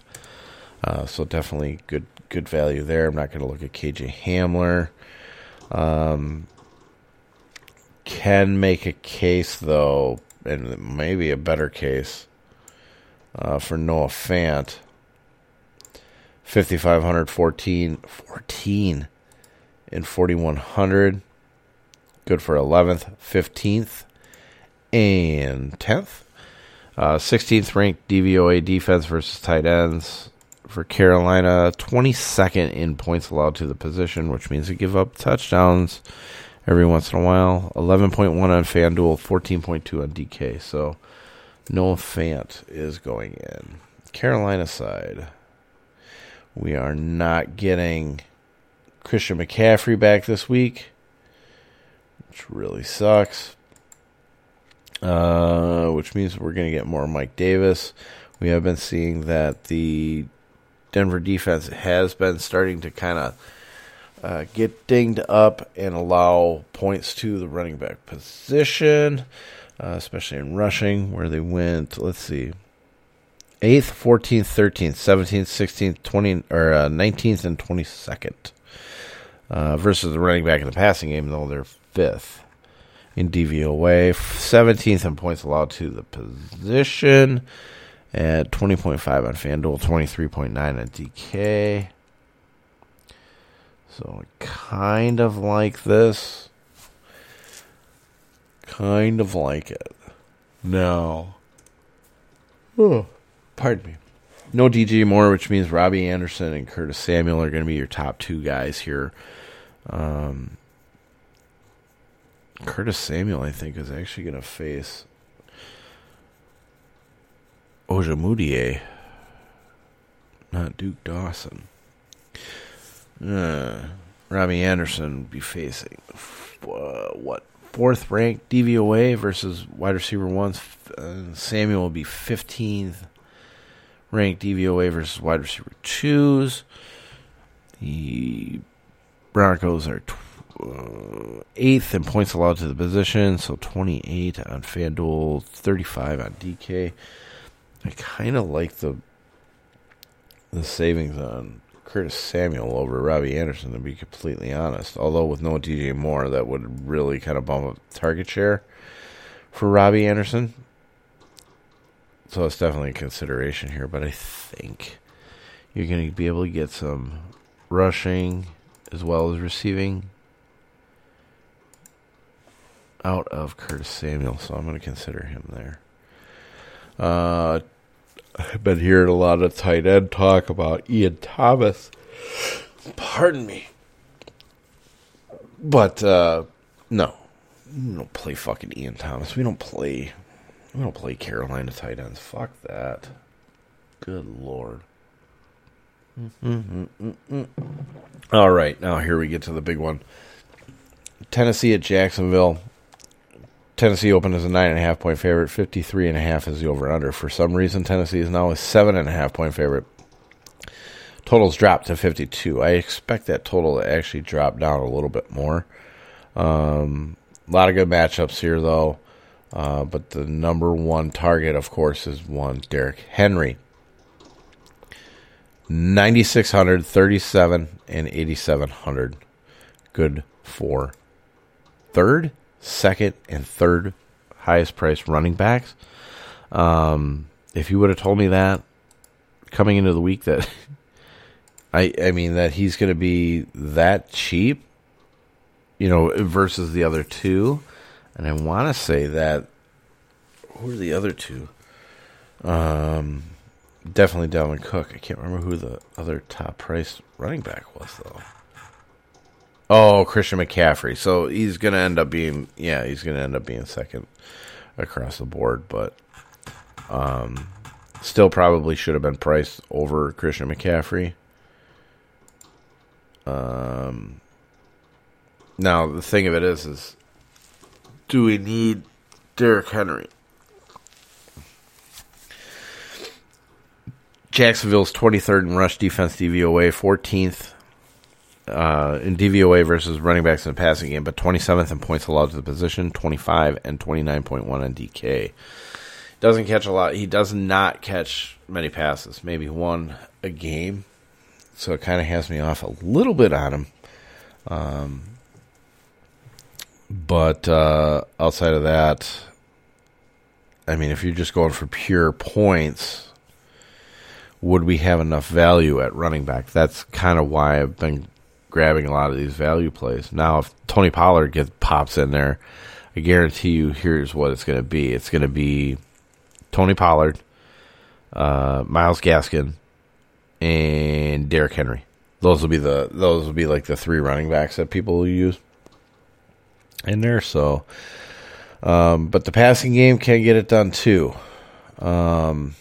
uh, so definitely good good value there i'm not going to look at kj hamler um, can make a case, though, and maybe a better case, uh, for Noah Fant. 5,500, 14, 14 and 4,100. Good for 11th, 15th, and 10th. Uh, 16th ranked DVOA defense versus tight ends for Carolina. 22nd in points allowed to the position, which means they give up touchdowns every once in a while. 11.1 on FanDuel, 14.2 on DK. So Noah Fant is going in. Carolina side, we are not getting Christian McCaffrey back this week, which really sucks. Uh, which means we're going to get more Mike Davis. We have been seeing that the Denver defense has been starting to kind of uh, get dinged up and allow points to the running back position, uh, especially in rushing, where they went, let's see, 8th, 14th, 13th, 17th, 16th, 20, or uh, 19th, and 22nd. Uh, versus the running back in the passing game, though they're 5th in DVOA, 17th in points allowed to the position at 20.5 on FanDuel, 23.9 on DK. So kind of like this. Kind of like it. No. Oh, pardon me. No DJ Moore, which means Robbie Anderson and Curtis Samuel are going to be your top two guys here. Um, Curtis Samuel, I think, is actually going to face Ojemudia, not Duke Dawson. Uh, Robbie Anderson be facing uh, what fourth ranked DVOA versus wide receiver ones. Uh, Samuel will be fifteenth ranked DVOA versus wide receiver twos. The Broncos are tw- uh, eighth in points allowed to the position, so 28 on FanDuel, 35 on DK. I kind of like the the savings on Curtis Samuel over Robbie Anderson, to be completely honest. Although with no DJ Moore, that would really kind of bump up target share for Robbie Anderson. So it's definitely a consideration here, but I think you're going to be able to get some rushing as well as receiving out of Curtis Samuel, so I'm going to consider him there. Uh, I've been hearing a lot of tight end talk about Ian Thomas. Pardon me. But, uh, no. We don't play fucking Ian Thomas. We don't play. We don't play Carolina tight ends. Fuck that. Good lord. Mm-hmm. All right, now here we get to the big one. Tennessee at Jacksonville. Tennessee opened as a nine and a half point favorite. Fifty three and a half is the over under. For some reason, Tennessee is now a seven and a half point favorite. Totals dropped to fifty two. I expect that total to actually drop down a little bit more. Um, a lot of good matchups here, though. Uh, but the number one target, of course, is one Derrick Henry. 9,600, 37, and 8,700. Good for third, second, and third highest priced running backs. Um, if you would have told me that coming into the week that I I mean that he's going to be that cheap, you know, versus the other two, and I want to say that who are the other two? Um, definitely Dalvin Cook. I can't remember who the other top priced running back was though. Oh, Christian McCaffrey. So he's going to end up being yeah, he's going to end up being second across the board, but um still probably should have been priced over Christian McCaffrey. Um now the thing of it is is do we need Derrick Henry? Jacksonville's 23rd in rush defense DVOA, 14th uh, in DVOA versus running backs in the passing game, but 27th in points allowed to the position, 25 and 29.1 on DK. Doesn't catch a lot. He does not catch many passes, maybe one a game. So it kind of has me off a little bit on him. Um, but uh, outside of that, I mean, if you're just going for pure points, would we have enough value at running back? That's kind of why I've been grabbing a lot of these value plays. Now, if Tony Pollard gets pops in there, I guarantee you, here's what it's going to be. It's going to be Tony Pollard, uh, Myles Gaskin, and Derrick Henry. Those will be the those will be like the three running backs that people will use in there. So, um, but the passing game can get it done too. Um,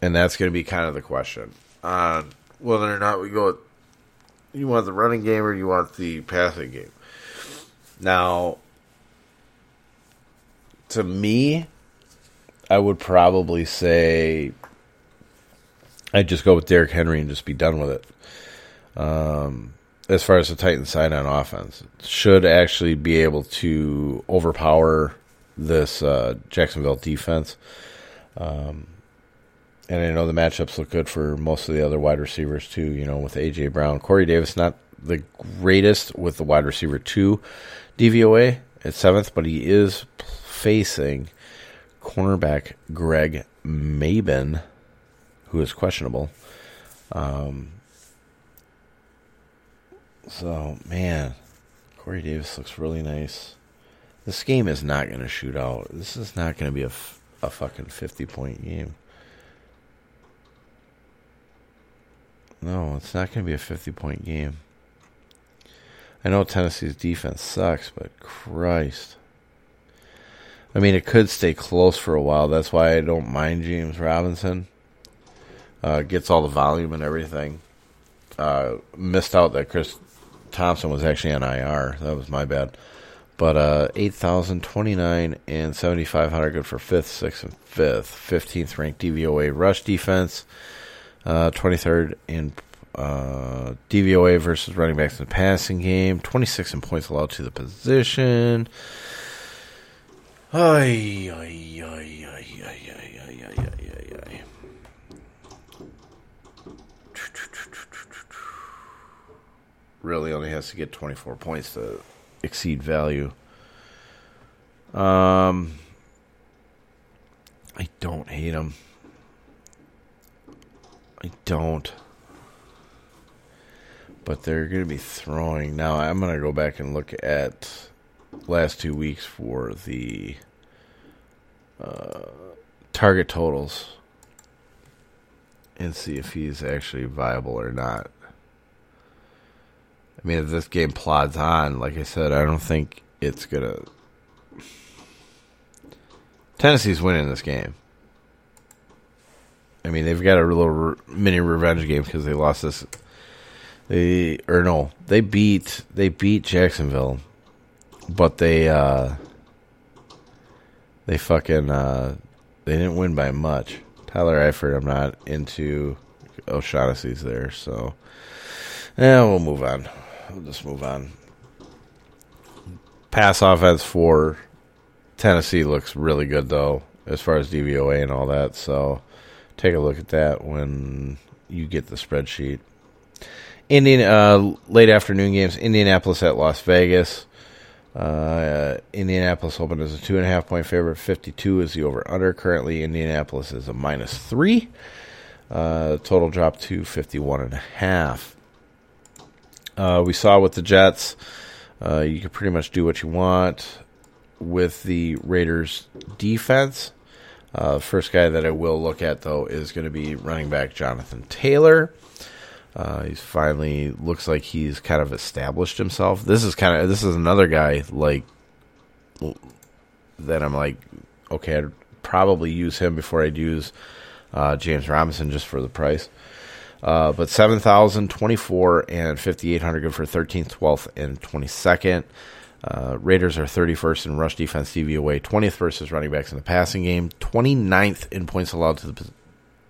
and that's going to be kind of the question on whether or not we go. You want the running game or you want the passing game? Now, to me, I would probably say I'd just go with Derrick Henry and just be done with it. Um, as far as the Titans side on offense, should actually be able to overpower this uh, Jacksonville defense. Um, and I know the matchups look good for most of the other wide receivers too. You know, with AJ Brown, Corey Davis, not the greatest with the wide receiver two DVOA at seventh, but he is facing cornerback Greg Mabin, who is questionable. Um, so man, Corey Davis looks really nice. This game is not going to shoot out. This is not going to be a, f- a fucking fifty point game. No, it's not going to be a 50 point game. I know Tennessee's defense sucks, but Christ. I mean, it could stay close for a while. That's why I don't mind James Robinson. Uh, gets all the volume and everything. Uh, missed out that Chris Thompson was actually on IR. That was my bad. But uh, 8,029 and 7,500 good for 5th, 6th, and 5th. 15th ranked DVOA rush defense. Uh, 23rd in uh, DVOA versus running backs in the passing game. 26 in points allowed to the position. Really only has to get 24 points to exceed value. Um, I don't hate him. I don't. But they're going to be throwing. Now, I'm going to go back and look at last two weeks for the uh, target totals and see if he's actually viable or not. I mean, if this game plods on, like I said, I don't think it's going to. Tennessee's winning this game. I mean, they've got a little re- mini revenge game because they lost this. They or no, they beat they beat Jacksonville, but they uh they fucking uh they didn't win by much. Tyler Eifert, I'm not into. O'Shaughnessy's there, so yeah, we'll move on. We'll just move on. Pass offense for Tennessee looks really good though, as far as DVOA and all that. So take a look at that when you get the spreadsheet. Indian uh, late afternoon games: Indianapolis at Las Vegas. Uh, Indianapolis opened as a two and a half point favorite. Fifty-two is the over/under. Currently, Indianapolis is a minus three. Uh, total drop to fifty-one and a half. Uh, we saw with the Jets, uh, you can pretty much do what you want with the Raiders defense. Uh, first guy that I will look at though is going to be running back Jonathan Taylor. Uh, he's finally looks like he's kind of established himself. This is kind of this is another guy like that. I'm like, okay, I'd probably use him before I'd use uh, James Robinson just for the price. Uh, but 7,024 and 5,800 good for 13th, 12th, and 22nd. Uh, Raiders are 31st in rush defense DVOA, 20th versus running backs in the passing game, 29th in points allowed to the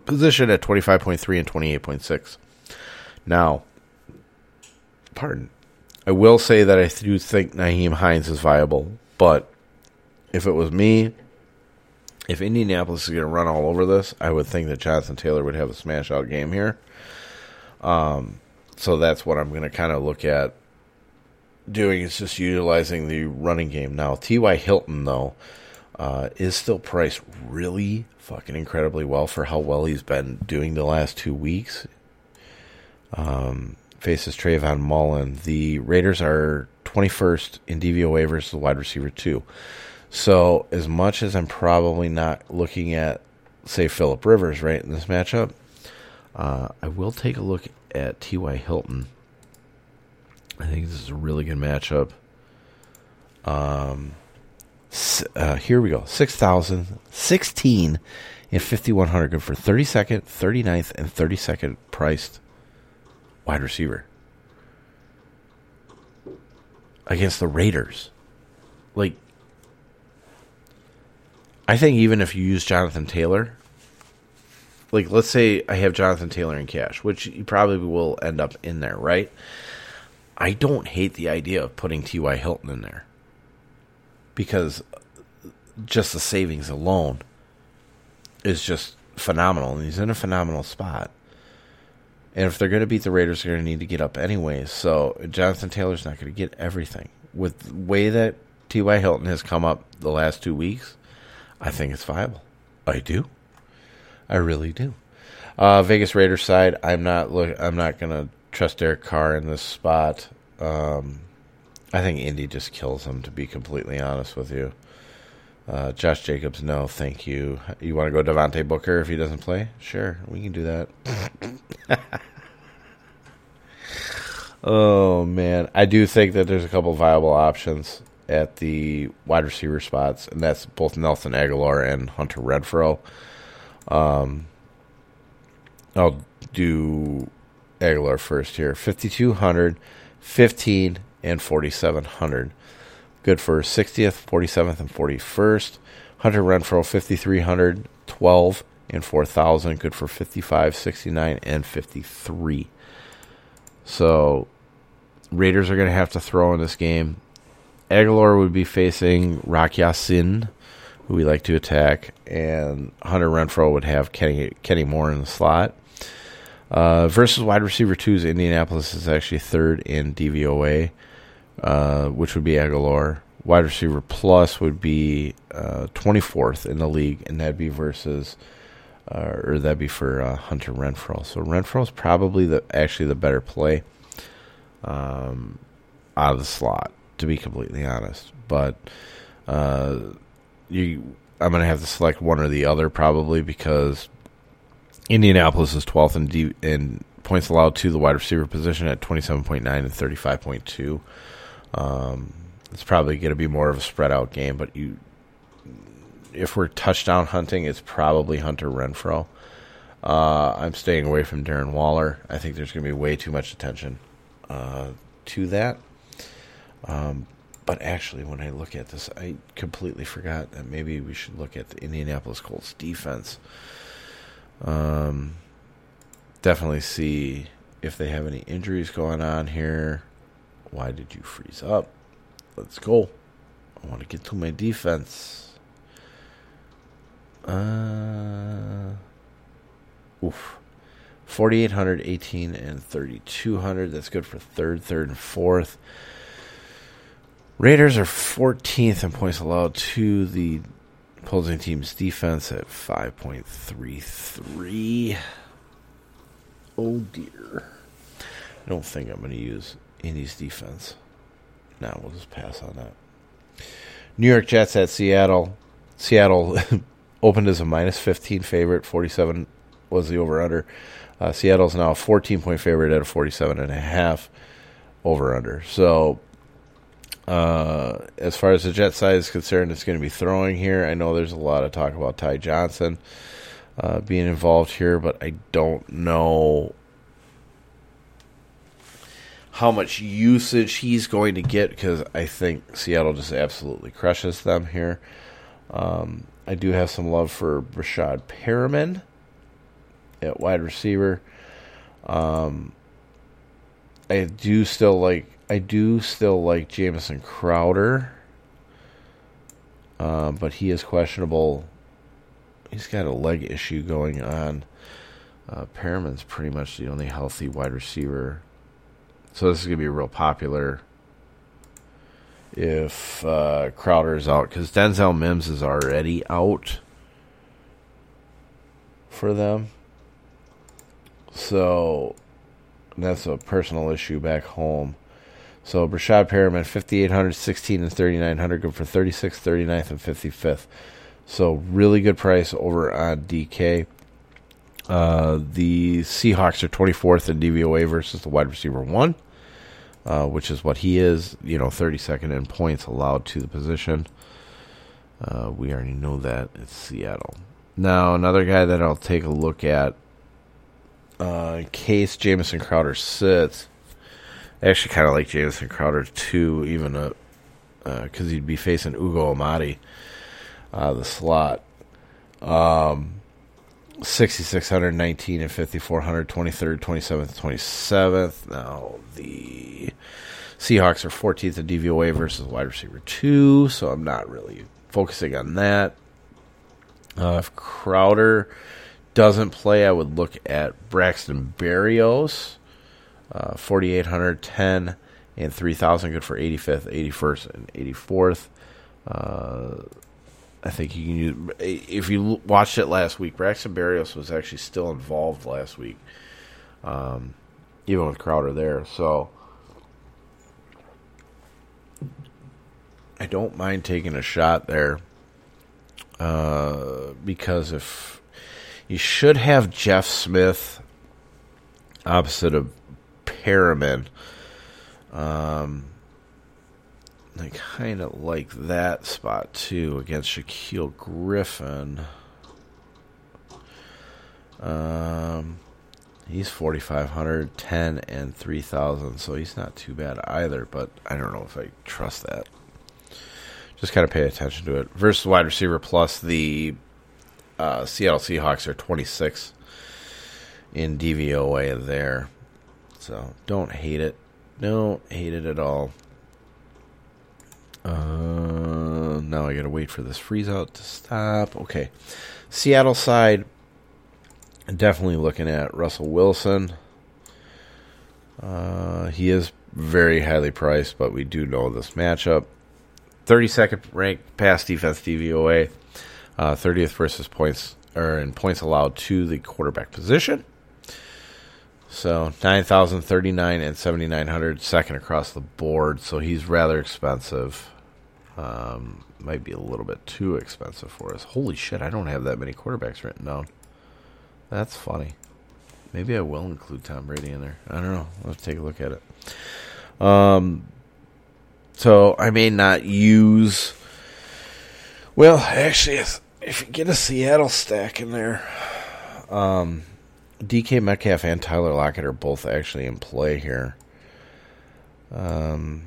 position at 25.3 and 28.6. Now, pardon, I will say that I do think Nyheim Hines is viable, but if it was me, if Indianapolis is going to run all over this, I would think that Jonathan Taylor would have a smash out game here. Um, so that's what I'm going to kind of look at doing is just utilizing the running game. Now, T.Y. Hilton, though, uh, is still priced really fucking incredibly well for how well he's been doing the last two weeks. Um, faces Trayvon Mullen. The Raiders are 21st in DVOA versus the wide receiver, too. So, as much as I'm probably not looking at, say, Philip Rivers, right, in this matchup, uh, I will take a look at T.Y. Hilton I think this is a really good matchup. Um, uh, here we go 6,000, 16, and 5,100. Good for 32nd, 39th, and 32nd priced wide receiver against the Raiders. Like, I think even if you use Jonathan Taylor, like, let's say I have Jonathan Taylor in cash, which you probably will end up in there, right? I don't hate the idea of putting T.Y. Hilton in there because just the savings alone is just phenomenal. And he's in a phenomenal spot. And if they're going to beat the Raiders, they're going to need to get up anyways. So Jonathan Taylor's not going to get everything. With the way that T.Y. Hilton has come up the last two weeks, I think it's viable. I do. I really do. Uh, Vegas Raiders side, I'm not look. I'm not going to trust Derek Carr in this spot. Um, I think Indy just kills him, to be completely honest with you. Uh, Josh Jacobs, no, thank you. You want to go Devontae Booker if he doesn't play? Sure, we can do that. oh man, I do think that there's a couple viable options at the wide receiver spots, and that's both Nelson Agholor and Hunter Renfrow. Um, I'll do Agholor first here. 5,200, 15, and 4,700. Good for 60th, 47th, and 41st. Hunter Renfrow 5,300, 12, and 4,000. Good for 55, 69, and 53. So, Raiders are going to have to throw in this game. Agholor would be facing Rock Ya-Sin, who we like to attack, and Hunter Renfrow would have Kenny Kenny Moore in the slot. Uh, versus wide receiver twos, Indianapolis is actually third in DVOA, uh, which would be Agholor. Wide receiver plus would be uh, 24th in the league, and that'd be versus, uh, or that'd be for uh, Hunter Renfrow. So Renfrow is probably the actually the better play um, out of the slot, to be completely honest. But uh, you, I'm to have to select one or the other probably because Indianapolis is 12th in, D, in points allowed to the wide receiver position at 27.9 and 35.2. Um, it's probably going to be more of a spread out game, but you, if we're touchdown hunting, it's probably Hunter Renfrow. Uh, I'm staying away from Darren Waller. I think there's going to be way too much attention uh, to that. Um, but actually, when I look at this, I completely forgot that maybe we should look at the Indianapolis Colts defense. Um, definitely see if they have any injuries going on here. Why did you freeze up? Let's go. I want to get to my defense. Uh, oof. 4,800, 18, and 3,200. That's good for third, third, and fourth. Raiders are 14th in points allowed to the opposing team's defense at 5.33. Oh dear. I don't think I'm going to use Indy's defense. Now we'll just pass on that. New York Jets at Seattle. Seattle opened as a minus 15 favorite. 47 was the over under. Uh, Seattle's now a 14 point favorite at a 47 and a half over under. So uh, as far as the jet side is concerned, it's going to be throwing here. I know there's a lot of talk about Ty Johnson uh, being involved here, but I don't know how much usage he's going to get because I think Seattle just absolutely crushes them here. Um, I do have some love for Breshad Perriman at wide receiver. Um, I do still like I do still like Jamison Crowder, uh, but he is questionable. He's got a leg issue going on. Uh, Perriman's pretty much the only healthy wide receiver, so this is gonna be real popular if uh, Crowder is out because Denzel Mims is already out for them. So that's a personal issue back home. So Breshad Perriman, 5,800, 16, and 3,900, good for 36th, 39th, and 55th. So really good price over on DK. Uh, the Seahawks are 24th in DVOA versus the wide receiver one, uh, which is what he is. You know, 32nd in points allowed to the position. Uh, we already know that it's Seattle. Now another guy that I'll take a look at, uh, in case Jamison Crowder sits I actually kind of like Jamison Crowder too, even because uh, he'd be facing Ugo Amadi of the slot. Um, 6,619 and 5,400, 23rd, 27th, 27th. Now, the Seahawks are 14th in DVOA versus wide receiver 2, so I'm not really focusing on that. Uh, if Crowder doesn't play, I would look at Braxton Berrios uh, 4,800, 10, and 3,000. Good for 85th, 81st, and 84th. Uh, I think you can use. If you watched it last week, Braxton Berrios was actually still involved last week, um, even with Crowder there. So I don't mind taking a shot there uh, because if you should have Jeff Smith opposite of Perriman. Um, I kind of like that spot too against Shaquill Griffin. Um, he's 4,500, 10, and 3,000, so he's not too bad either, but I don't know if I trust that. Just kind of pay attention to it. Versus wide receiver plus the uh, Seattle Seahawks are 26 in DVOA there. So don't hate it. Don't hate it at all. Uh, now I gotta wait for this freeze out to stop. Okay. Seattle side, definitely looking at Russell Wilson. Uh, he is very highly priced, but we do know this matchup. 32nd ranked pass defense DVOA, uh, 30th versus points or in points allowed to the quarterback position. So 9,039 and 7,900 second across the board. So he's rather expensive. Um, might be a little bit too expensive for us. Holy shit, I don't have that many quarterbacks written down. That's funny. Maybe I will include Tom Brady in there. I don't know. Let's take a look at it. Um, so I may not use. Well, actually, if, if you get a Seattle stack in there, um, DK Metcalf and Tyler Lockett are both actually in play here. Um,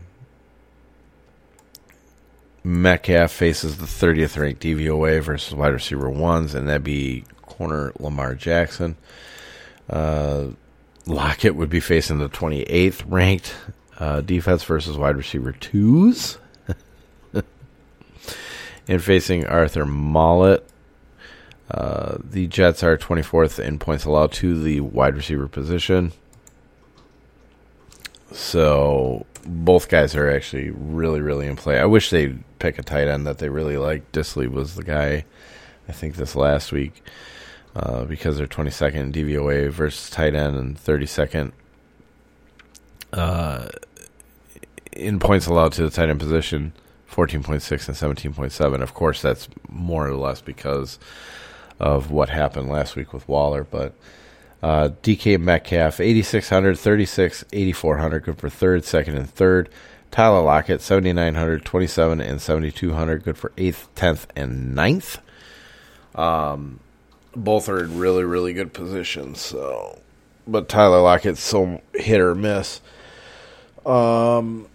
Metcalf faces the 30th ranked DVOA versus wide receiver ones, and that'd be corner Lamar Jackson. Uh, Lockett would be facing the 28th ranked uh, defense versus wide receiver twos. and facing Arthur Maulet. Uh, the Jets are 24th in points allowed to the wide receiver position. So both guys are actually really, really in play. I wish they'd pick a tight end that they really like. Dissly was the guy, I think, this last week uh, because they're 22nd in DVOA versus tight end and 32nd uh, in points allowed to the tight end position. 14.6 and 17.7. Of course, that's more or less because of what happened last week with Waller, but uh, DK Metcalf, 8,600, 36, 8,400, good for third, second, and third. Tyler Lockett, 7,900, 27, and 7,200, good for eighth, tenth, and ninth. Um, both are in really, really good positions. So, but Tyler Lockett's so hit or miss. Um,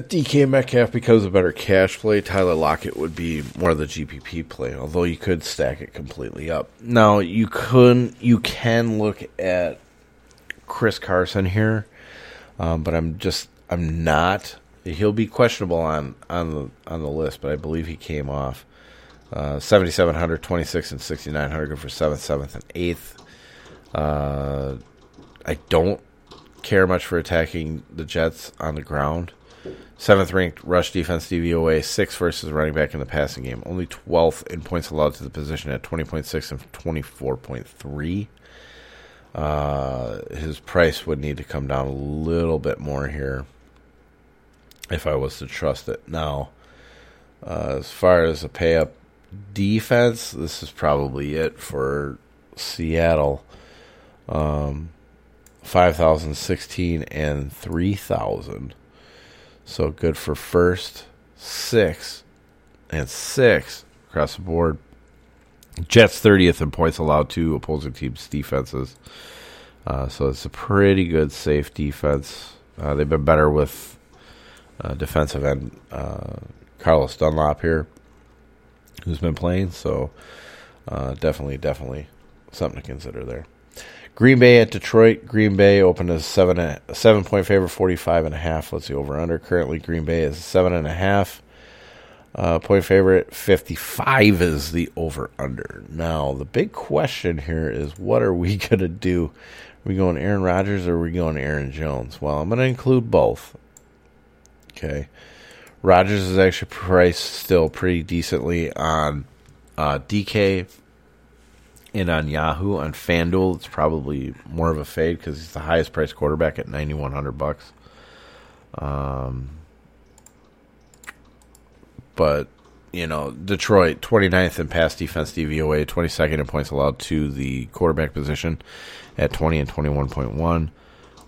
DK Metcalf becomes a better cash play. Tyler Lockett would be more of the GPP play, although you could stack it completely up. Now you could you can look at Chris Carson here, um, but I'm just I'm not. He'll be questionable on on the on the list, but I believe he came off. Uh, 7,700, 26, and 6,900 go for 7th, 7th, and 8th. Uh, I don't care much for attacking the Jets on the ground. Seventh ranked rush defense DVOA, six versus running back in the passing game. Only 12th in points allowed to the position at 20.6 and 24.3. Uh, his price would need to come down a little bit more here if I was to trust it. Now, uh, as far as a pay up defense, this is probably it for Seattle. Um, 5,016 and 3,000. So good for first, six, and six across the board. Jets 30th in points allowed to opposing teams' defenses. Uh, so it's a pretty good, safe defense. Uh, they've been better with uh, defensive end uh, Carlos Dunlap here, who's been playing. So uh, definitely, definitely something to consider there. Green Bay at Detroit. Green Bay opened as seven a seven point favorite, forty five and a half. Let's see over under. Currently, Green Bay is seven and a half uh, point favorite. Fifty five is the over under. Now the big question here is, what are we gonna do? Are we going Aaron Rodgers or are we going Aaron Jones? Well, I'm gonna include both. Okay, Rodgers is actually priced still pretty decently on uh, DK and on Yahoo on FanDuel, it's probably more of a fade because he's the highest priced quarterback at ninety one hundred bucks. Um, but you know, Detroit 29th in pass defense DVOA, 22nd in points allowed to the quarterback position at 20 and 21.1.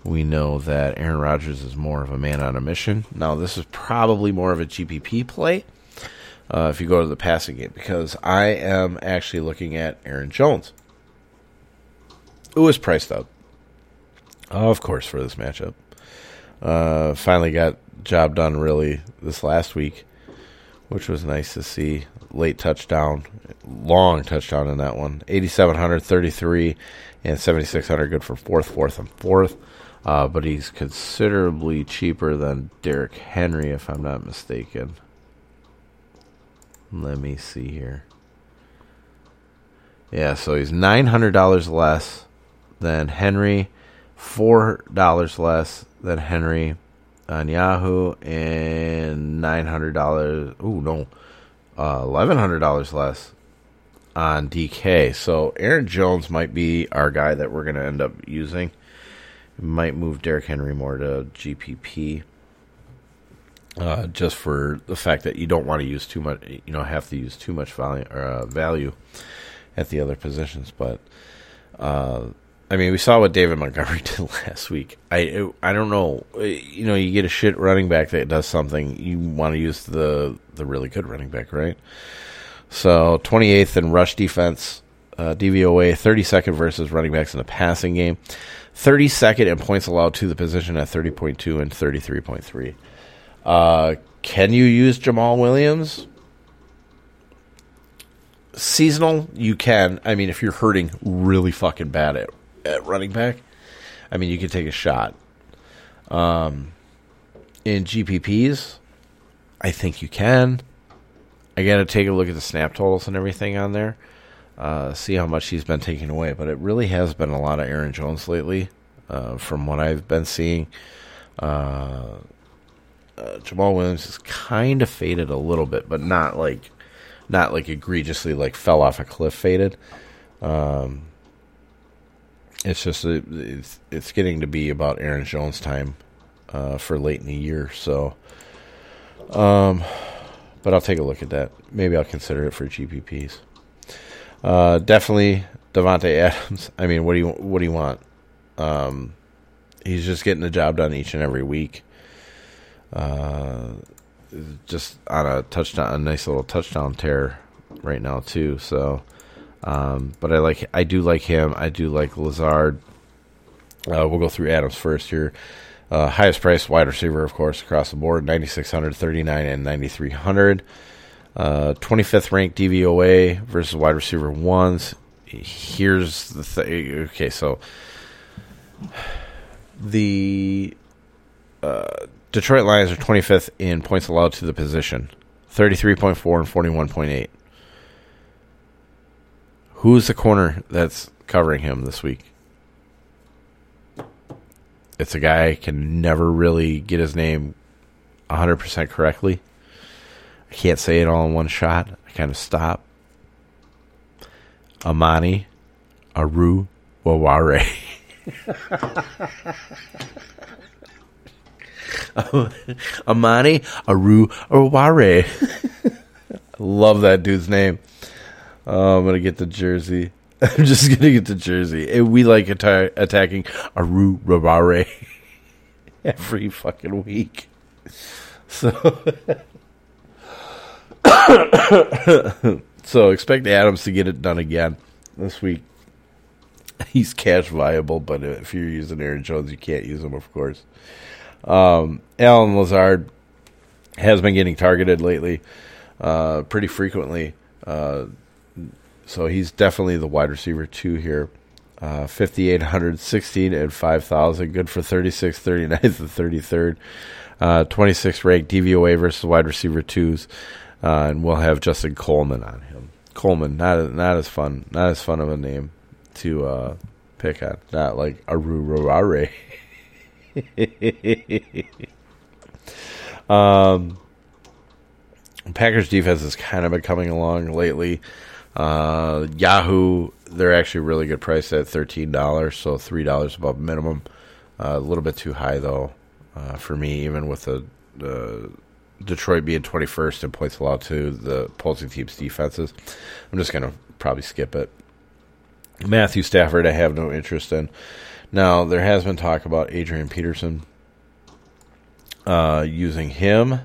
We know that Aaron Rodgers is more of a man on a mission. Now, this is probably more of a GPP play uh, if you go to the passing game because I am actually looking at Aaron Jones, who is priced up, of course, for this matchup. Uh, finally got job done really this last week, which was nice to see. Late touchdown, long touchdown in that one. 8,700, 33, and 7,600 good for fourth, fourth, and fourth. Uh, but he's considerably cheaper than Derrick Henry, if I'm not mistaken. Let me see here. Yeah, so he's nine hundred dollars less than Henry, four dollars less than Henry on Yahoo, and nine hundred dollars. Ooh, no, uh, eleven hundred dollars less on DK. So Aaron Jones might be our guy that we're going to end up using. Might move Derrick Henry more to GPP. Uh, just for the fact that you don't want to use too much, you know, have to use too much value, uh, value at the other positions. But uh, I mean, we saw what David Montgomery did last week. I I don't know, you know, you get a shit running back that does something, you want to use the the really good running back, right? So 28th in rush defense, uh, DVOA, 32nd versus running backs in the passing game, 32nd in points allowed to the position at 30.2 and 33.3. Uh, can you use Jamaal Williams? Seasonal, you can. I mean, if you're hurting really fucking bad at, at running back, I mean, you can take a shot. Um, in GPPs, I think you can. I got to take a look at the snap totals and everything on there, uh, see how much he's been taking away. But it really has been a lot of Aaron Jones lately, uh, from what I've been seeing. Uh, uh Jamaal Williams has kind of faded a little bit, but not like, not like egregiously like fell off a cliff faded. Um, it's just it's it's getting to be about Aaron Jones time uh, for late in the year, so. Um, but I'll take a look at that. Maybe I'll consider it for GPPs. Uh, definitely Davante Adams. I mean, what do you what do you want? Um, he's just getting the job done each and every week. Uh, just on a touchdown, a nice little touchdown tear right now too. So, um, but I like, I do like him. I do like Lazard. Uh, we'll go through Adams first here. Uh, highest price wide receiver, of course, across the board 9,600, 39, and 9,300. Uh, 25th ranked DVOA versus wide receiver ones. Here's the thing. Okay, so the uh, Detroit Lions are 25th in points allowed to the position 33.4 and 41.8. Who's the corner that's covering him this week? it's a guy I can never really get his name 100% correctly. I can't say it all in one shot. I kind of stop. Amani Aru Waware. Amani Aru Waware. Love that dude's name. Oh, I'm to get the jersey. I'm just gonna get the jersey. Eh, we like atta- attacking Aru Rabare every fucking week. So, so expect Adams to get it done again this week. He's cash viable, but if you're using Aaron Jones, you can't use him, of course. Um, Allen Lazard has been getting targeted lately, uh, pretty frequently. Uh, so he's definitely the wide receiver two here. Uh, 5,800, 16, and 5,000. Good for 36, 39th, and 33rd. Uh, 26 ranked DVOA versus wide receiver twos. Uh, and we'll have Justin Coleman on him. Coleman, not not as fun, not as fun of a name to uh, pick on. Not like Aru Arurare. um, Packers defense has kind of been coming along lately. Uh, Yahoo, they're actually really good price at thirteen dollars, so three dollars above minimum. Uh, a little bit too high though uh, for me, even with the, the Detroit being twenty first in points allowed to the opposing team's defenses. I'm just gonna probably skip it. Matthew Stafford, I have no interest in. Now there has been talk about Adrian Peterson uh, using him.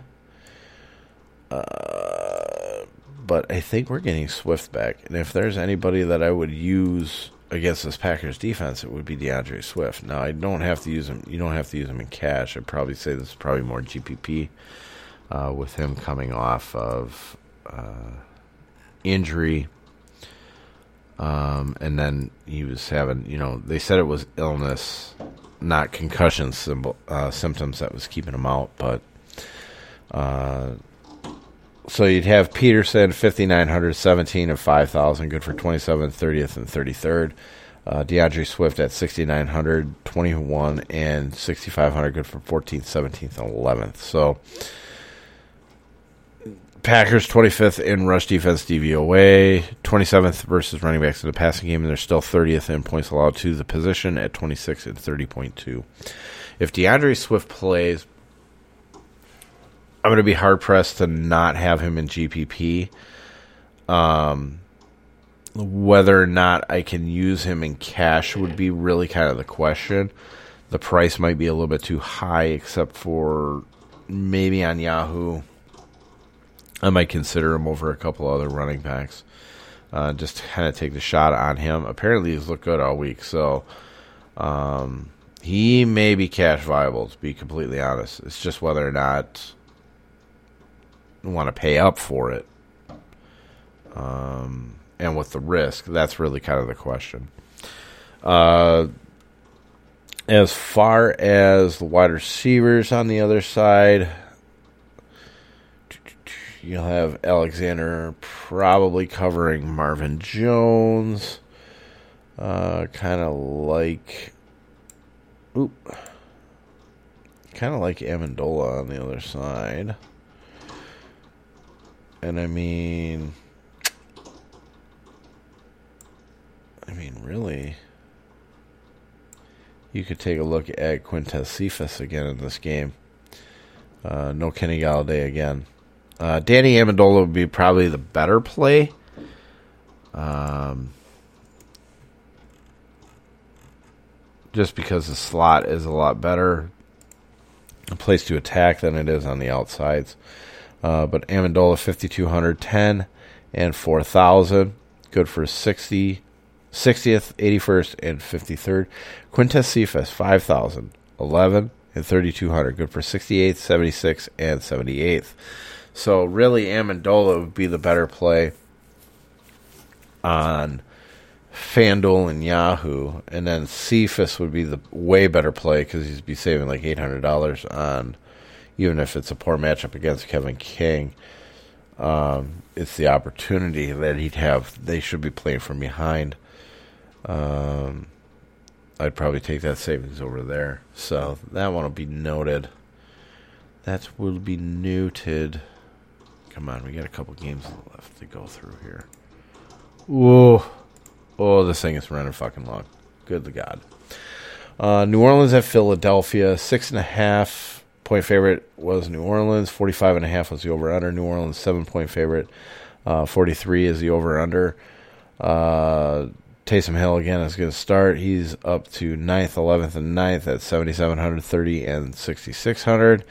Uh, but I think we're getting Swift back. And if there's anybody that I would use against this Packers defense, it would be D'Andre Swift. Now I don't have to use him. You don't have to use him in cash. I'd probably say this is probably more GPP uh, with him coming off of uh, injury. Um, and then he was having, you know, they said it was illness, not concussion symbol, uh, symptoms that was keeping him out, but uh, so you'd have Peterson, 5,900, 17 and 5,000, good for 27th, 30th, and 33rd. Uh, D'Andre Swift at 6,900, 21, and 6,500, good for 14th, 17th, and 11th. So Packers 25th in rush defense DVOA, 27th versus running backs in the passing game, and they're still 30th in points allowed to the position at 26 and 30.2. If D'Andre Swift plays, I'm going to be hard pressed to not have him in GPP. Um, whether or not I can use him in cash would be really kind of the question. The price might be a little bit too high, except for maybe on Yahoo I might consider him over a couple other running backs. Uh, just kind of take the shot on him. Apparently, he's looked good all week, so um, he may be cash viable. To be completely honest, it's just whether or not want to pay up for it, um, and with the risk, that's really kind of the question. Uh, as far as the wide receivers on the other side, You'll have Alexander probably covering Marvin Jones. Uh, kind of like. Oop. Kind of like Amendola on the other side. And I mean. I mean, really. You could take a look at Quintez Cephus again in this game. Uh, no Kenny Golladay again. Uh, Danny Amendola would be probably the better play. Um, just because the slot is a lot better a place to attack than it is on the outsides. Uh, but Amendola 5200, 10 and 4000, good for 60, 60th, 81st, and 53rd. Quintez Cephus 5000, 11 and 3200, good for 68th, 76th, and 78th. So really, Amendola would be the better play on FanDuel and Yahoo, and then Cephus would be the way better play because he'd be saving like eight hundred dollars on, even if it's a poor matchup against Kevin King. Um, it's the opportunity that he'd have. They should be playing from behind. Um, I'd probably take that savings over there. So that one will be noted. That will be noted. Come on, we got a couple games left to go through here. Whoa. Oh, this thing is running fucking long. Good to God. Uh, New Orleans at Philadelphia. Six and a half point favorite was New Orleans. Forty-five and a half was the over/under. New Orleans seven point favorite. Uh, Forty-three is the over/under. Uh, Taysom Hill again is going to start. He's up to 9th, 11th, and 9th at 7,730 and 6,600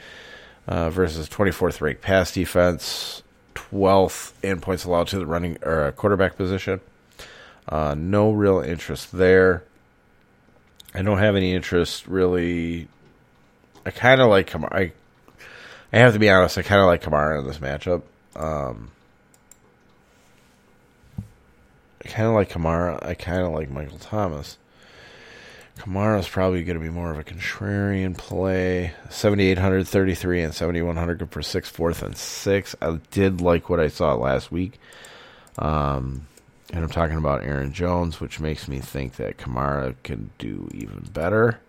uh, versus 24th ranked pass defense, 12th in points allowed to the running or uh, quarterback position. Uh, no real interest there. I don't have any interest really. I kind of like Kamara. I, I have to be honest. I kind of like Kamara in this matchup. Um, I kind of like Kamara. I kind of like Michael Thomas. Kamara's probably going to be more of a contrarian play. 7,833 and 7,100 good for 6th, 4th, and 6. I did like what I saw last week. Um, and I'm talking about Aaron Jones, which makes me think that Kamara can do even better.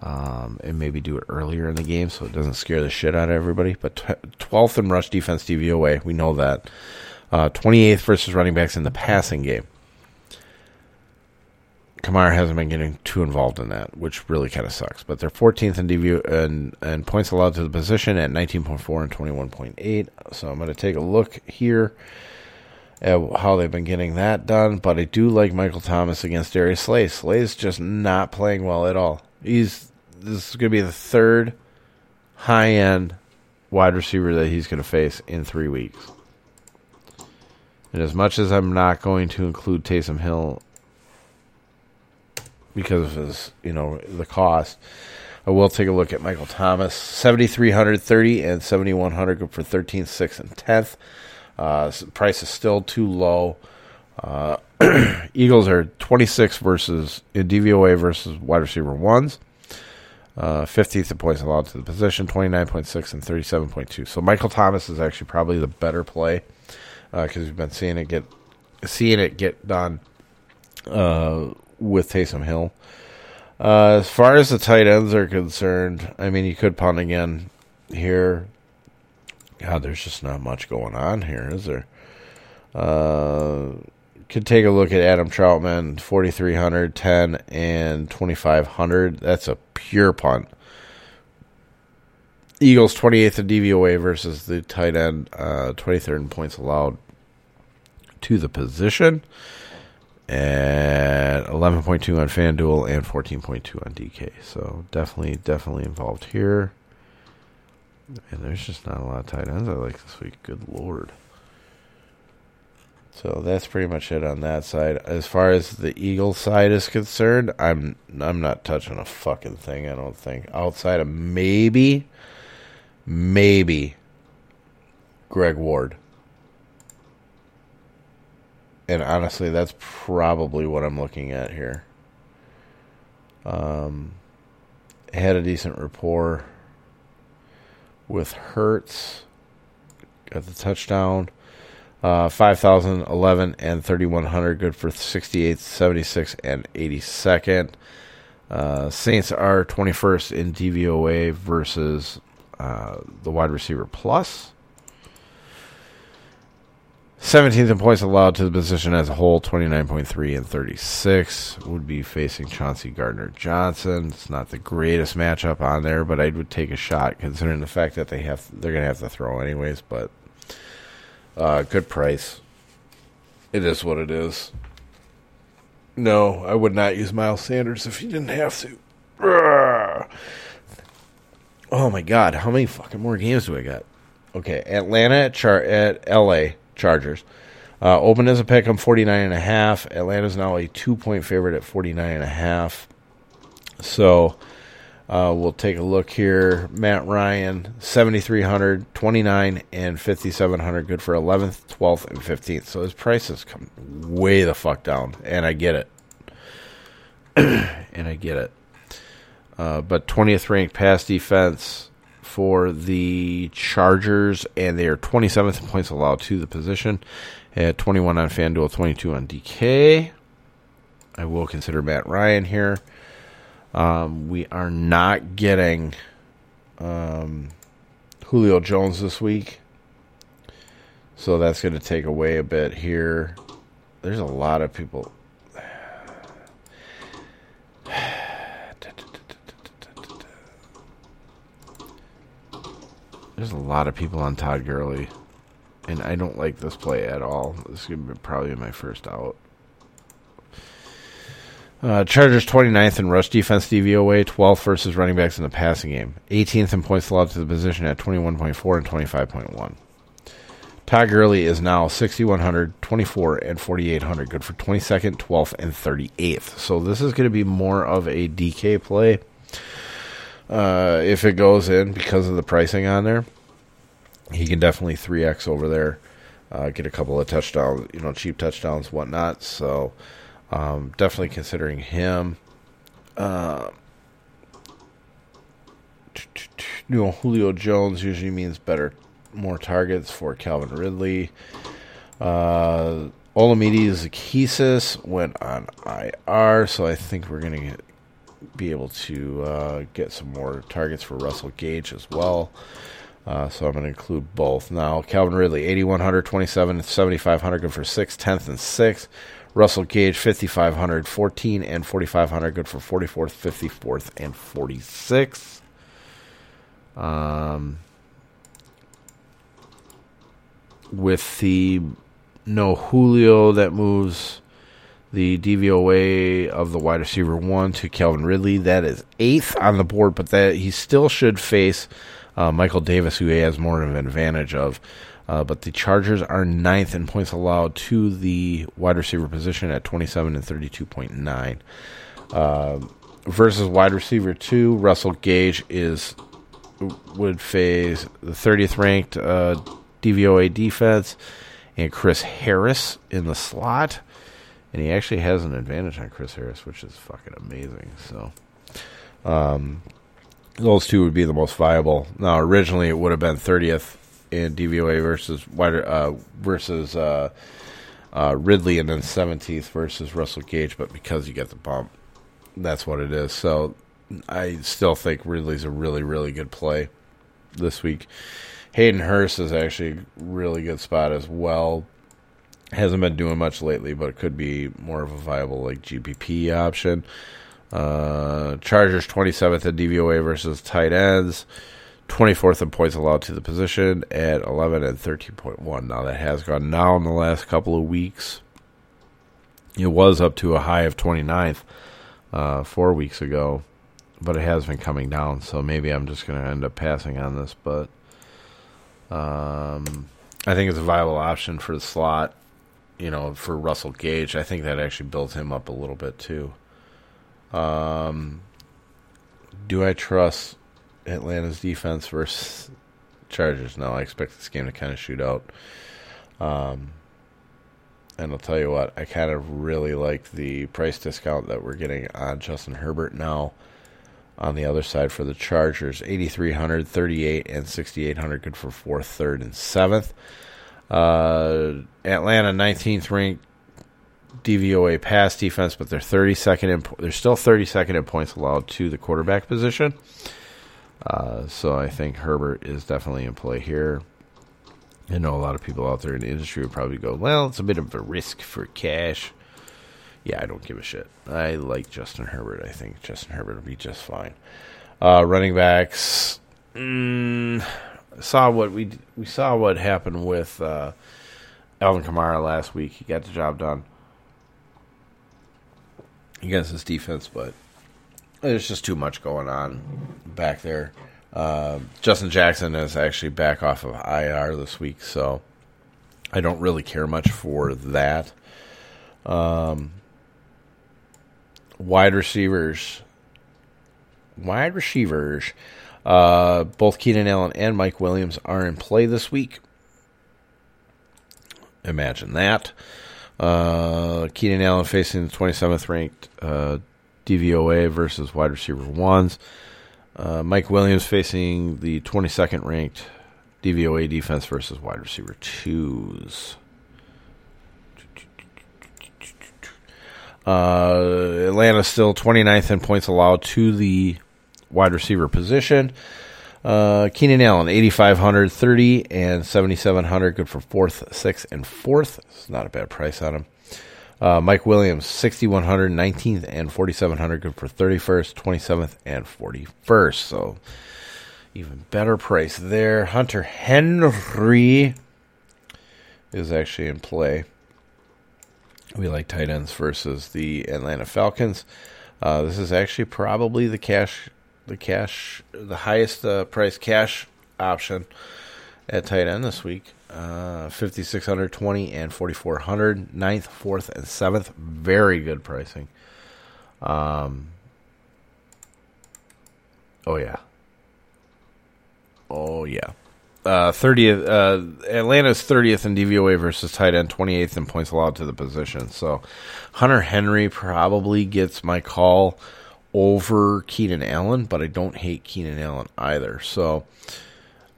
Um, and maybe do it earlier in the game so it doesn't scare the shit out of everybody. But 12th in rush defense DVOA, we know that. Uh, 28th versus running backs in the passing game. Kamara hasn't been getting too involved in that, which really kind of sucks. But they're 14th in DV and, and points allowed to the position at 19.4 and 21.8. So I'm going to take a look here at how they've been getting that done. But I do like Michael Thomas against Darius Slay. Slay's just not playing well at all. He's this is going to be the third high end wide receiver that he's going to face in three weeks. And as much as I'm not going to include Taysom Hill because of his, you know, the cost. I will take a look at Michael Thomas, 7,330 and 7,100 for 13th, 6th, and 10th. Uh, price is still too low. Uh, Eagles are 26 versus in DVOA versus wide receiver ones. Uh, 15th in points allowed to the position, 29.6 and 37.2. So Michael Thomas is actually probably the better play because uh, we've been seeing it get seeing it get done uh, with Taysom Hill. Uh, as far as the tight ends are concerned, I mean, you could punt again here. God, there's just not much going on here, is there? Uh, could take a look at Adam Trautman, 4,300, 10, and 2,500. That's a pure punt. Eagles 28th in DVOA versus the tight end, uh, 23rd in points allowed to the position at 11.2 on FanDuel and 14.2 on DK. So definitely, definitely involved here. And there's just not a lot of tight ends I like this week. Good lord. So that's pretty much it on that side. As far as the Eagle side is concerned, I'm I'm not touching a fucking thing. I don't think outside of maybe, maybe Greg Ward. And honestly, that's probably what I'm looking at here. Um, had a decent rapport with Hurts. Got the touchdown. Uh, 5,011 and 3,100, good for 68th, 76, and 82nd. Uh, Saints are 21st in DVOA versus uh, the wide receiver plus. 17th in points allowed to the position as a whole, 29.3 and 36. Would be facing Chauncey Gardner Johnson. It's not the greatest matchup on there, but I would take a shot considering the fact that they have they're going to have to throw anyways. But uh, good price. It is what it is. No, I would not use Miles Sanders if you didn't have to. Oh my God, how many fucking more games do I got? Okay, Atlanta at Char- at L.A. Chargers. Uh, open as a pick, I'm 49 and a half. Atlanta's now a two point favorite at 49 and a half. So uh, we'll take a look here. Matt Ryan, 7,300, 29, and 5,700. Good for 11th, 12th, and 15th. So his prices come way the fuck down. And I get it. and I get it. Uh, but 20th ranked pass defense for the Chargers, and they are 27th in points allowed to the position at 21 on FanDuel, 22 on DK. I will consider Matt Ryan here. Um, we are not getting um, Julio Jones this week, so that's going to take away a bit here. There's a lot of people. There's a lot of people on Todd Gurley, and I don't like this play at all. This is going to be probably my first out. Uh, Chargers 29th in rush defense DVOA, 12th versus running backs in the passing game, 18th in points allowed to the position at 21.4 and 25.1. Todd Gurley is now 6,100, 24, and 4,800. Good for 22nd, 12th, and 38th. So this is going to be more of a DK play uh, if it goes in because of the pricing on there, he can definitely 3x over there, uh, get a couple of touchdowns, you know, cheap touchdowns, whatnot. So um, definitely considering him. Uh, you know, Julio Jones usually means better, more targets for Calvin Ridley. Uh, Olamide Zaccheaus went on IR, so I think we're going to be able to uh, get some more targets for Russell Gage as well. Uh, so I'm going to include both. Now, Calvin Ridley, 8,100, 27, 7,500, good for 6th, 10th, and 6th. Russell Gage, 5,500, 14, and 4,500, good for 44th, 54th, and 46th. Um, with the no Julio that moves the DVOA of the wide receiver one to Calvin Ridley. That is eighth on the board, but that he still should face uh, Michael Davis, who he has more of an advantage of. Uh, but the Chargers are ninth in points allowed to the wide receiver position at 27 and 32.9. Uh, versus wide receiver two, Russell Gage is would face the 30th ranked uh, DVOA defense and Chris Harris in the slot and he actually has an advantage on Chris Harris, which is fucking amazing. So, um, those two would be the most viable. Now, originally it would have been 30th in DVOA versus wider uh, versus uh, uh, Ridley, and then 17th versus Russell Gage. But because you get the bump, that's what it is. So I still think Ridley's a really, really good play this week. Hayden Hurst is actually a really good spot as well. Hasn't been doing much lately, but it could be more of a viable like GPP option. Uh, Chargers 27th in DVOA versus tight ends. 24th in points allowed to the position at 11 and 13.1. Now that has gone down the last couple of weeks. It was up to a high of 29th uh, four weeks ago, but it has been coming down. So maybe I'm just going to end up passing on this, but um, I think it's a viable option for the slot. You know, for Russell Gage, I think that actually builds him up a little bit too. Um, do I trust Atlanta's defense versus Chargers? No, I expect this game to kind of shoot out. Um, and I'll tell you what, I kind of really like the price discount that we're getting on Justin Herbert now. On the other side for the Chargers, 8,300, 38, and 6,800, good for fourth, third, and seventh. Uh, Atlanta, 19th ranked DVOA pass defense, but they're 32nd in, they're still 32nd in points allowed to the quarterback position. Uh, so I think Herbert is definitely in play here. I know a lot of people out there in the industry would probably go, well, it's a bit of a risk for cash. Yeah, I don't give a shit. I like Justin Herbert. I think Justin Herbert will be just fine. Uh, running backs. Mm, saw what we we saw what happened with uh, Alvin Kamara last week. He got the job done against his defense, but there's just too much going on back there. Uh, Justin Jackson is actually back off of IR this week, so I don't really care much for that. Um, wide receivers, wide receivers. Uh, both Keenan Allen and Mike Williams are in play this week. Imagine that. Uh, Keenan Allen facing the 27th ranked uh, DVOA versus wide receiver ones. Uh, Mike Williams facing the 22nd ranked DVOA defense versus wide receiver twos. Uh, Atlanta still 29th in points allowed to the wide receiver position. Uh, Keenan Allen, 8,500, 30, and 7,700. Good for fourth, sixth, and fourth. It's not a bad price on him. Uh, Mike Williams, 6,100, 19th, and 4,700. Good for 31st, 27th, and 41st. So even better price there. Hunter Henry is actually in play. We like tight ends versus the Atlanta Falcons. Uh, this is actually probably the cash, the cash, the highest uh, price cash option at tight end this week. Uh, 5620 and 4400 9th 4th and 7th very good pricing. Um oh yeah. Oh yeah. Uh 30th uh atlanta's 30th in dvoa versus tight end 28th in points allowed to the position. So hunter henry probably gets my call over keenan allen but i don't hate keenan allen either so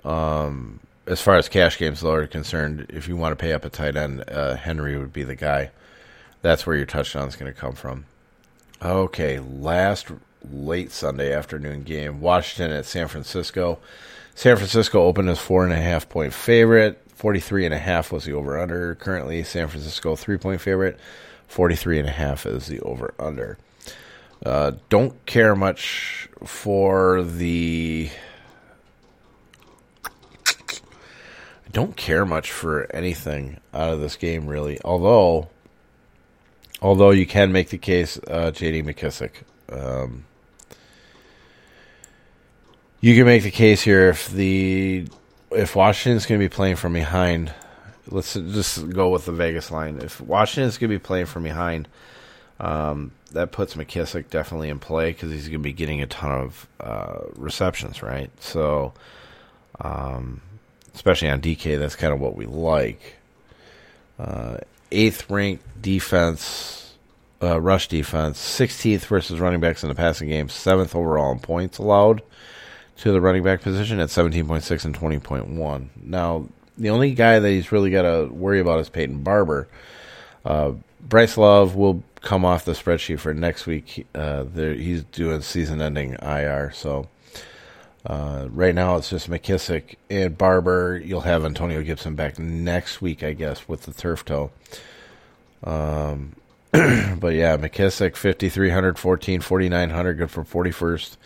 um as far as cash games though are concerned, if you want to pay up a tight end, uh, Henry would be the guy. That's where your touchdown is going to come from. Okay, last late Sunday afternoon game, Washington at San Francisco. San Francisco opened as four and a half point favorite. Forty three and a half was the over under. Currently, San Francisco three point favorite. Forty three and a half is the over under. Uh, don't care much for the don't care much for anything out of this game, really. Although, although you can make the case, uh, J.D. McKissic. Um, you can make the case here if the if Washington's going to be playing from behind. Let's just go with the Vegas line. If Washington's going to be playing from behind, um, that puts McKissic definitely in play because he's going to be getting a ton of uh, receptions, right? So. Um, especially on DK. That's kind of what we like. Uh, eighth ranked defense, uh, rush defense, 16th versus running backs in the passing game, seventh overall in points allowed. to the running back position at 17.6 and 20.1. Now, the only guy that he's really got to worry about is Peyton Barber. Uh, Bryce Love will come off the spreadsheet for next week. Uh, he's doing season-ending IR, so uh, right now it's just McKissic and Barber. You'll have Antonio Gibson back next week, I guess, with the turf toe. Um, but yeah, McKissic 5300, 14, 4900, good for 41st,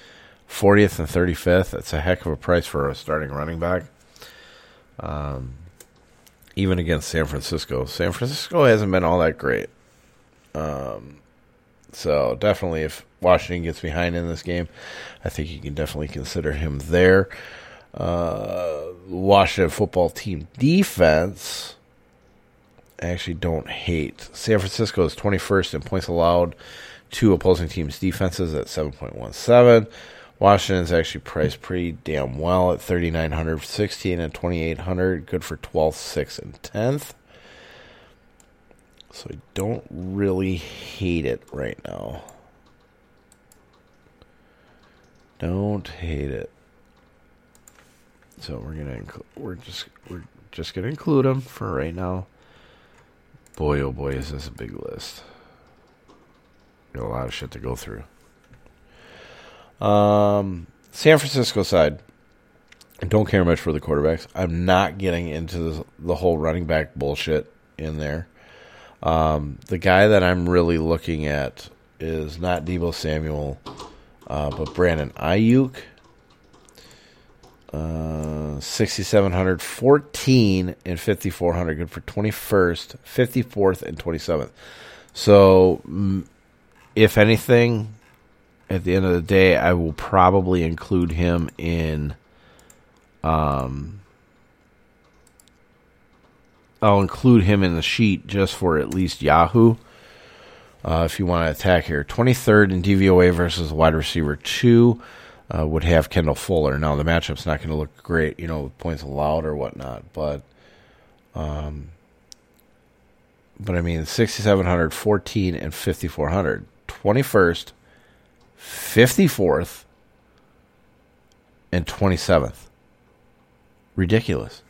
40th, and 35th. That's a heck of a price for a starting running back. Um, even against San Francisco. San Francisco hasn't been all that great. Um, so definitely, if Washington gets behind in this game, I think you can definitely consider him there. Uh, Washington football team defense, I actually don't hate. San Francisco is 21st in points allowed to opposing teams' defenses at 7.17. Washington's actually priced pretty damn well at 3900 16 and 2800 good for 12th 6th and 10th so I don't really hate it right now. Don't hate it. So we're gonna include we're just we're just gonna include them for right now. Boy oh boy is this a big list. Got a lot of shit to go through. Um, San Francisco side, I don't care much for the quarterbacks. I'm not getting into the, the whole running back bullshit in there. Um, the guy that I'm really looking at is not Deebo Samuel, uh, but Brandon Aiyuk. Uh, 6,700, 14, and 5,400. Good for 21st, 54th, and 27th. So, if anything, at the end of the day, I will probably include him in. Um, I'll include him in the sheet just for at least Yahoo. Uh, if you want to attack here, 23rd in DVOA versus wide receiver two uh, would have Kendall Fuller. Now the matchup's not going to look great, you know, points allowed or whatnot, but, um, but I mean, 6,700, 14, and 5,400. 21st, 54th, and 27th. Ridiculous.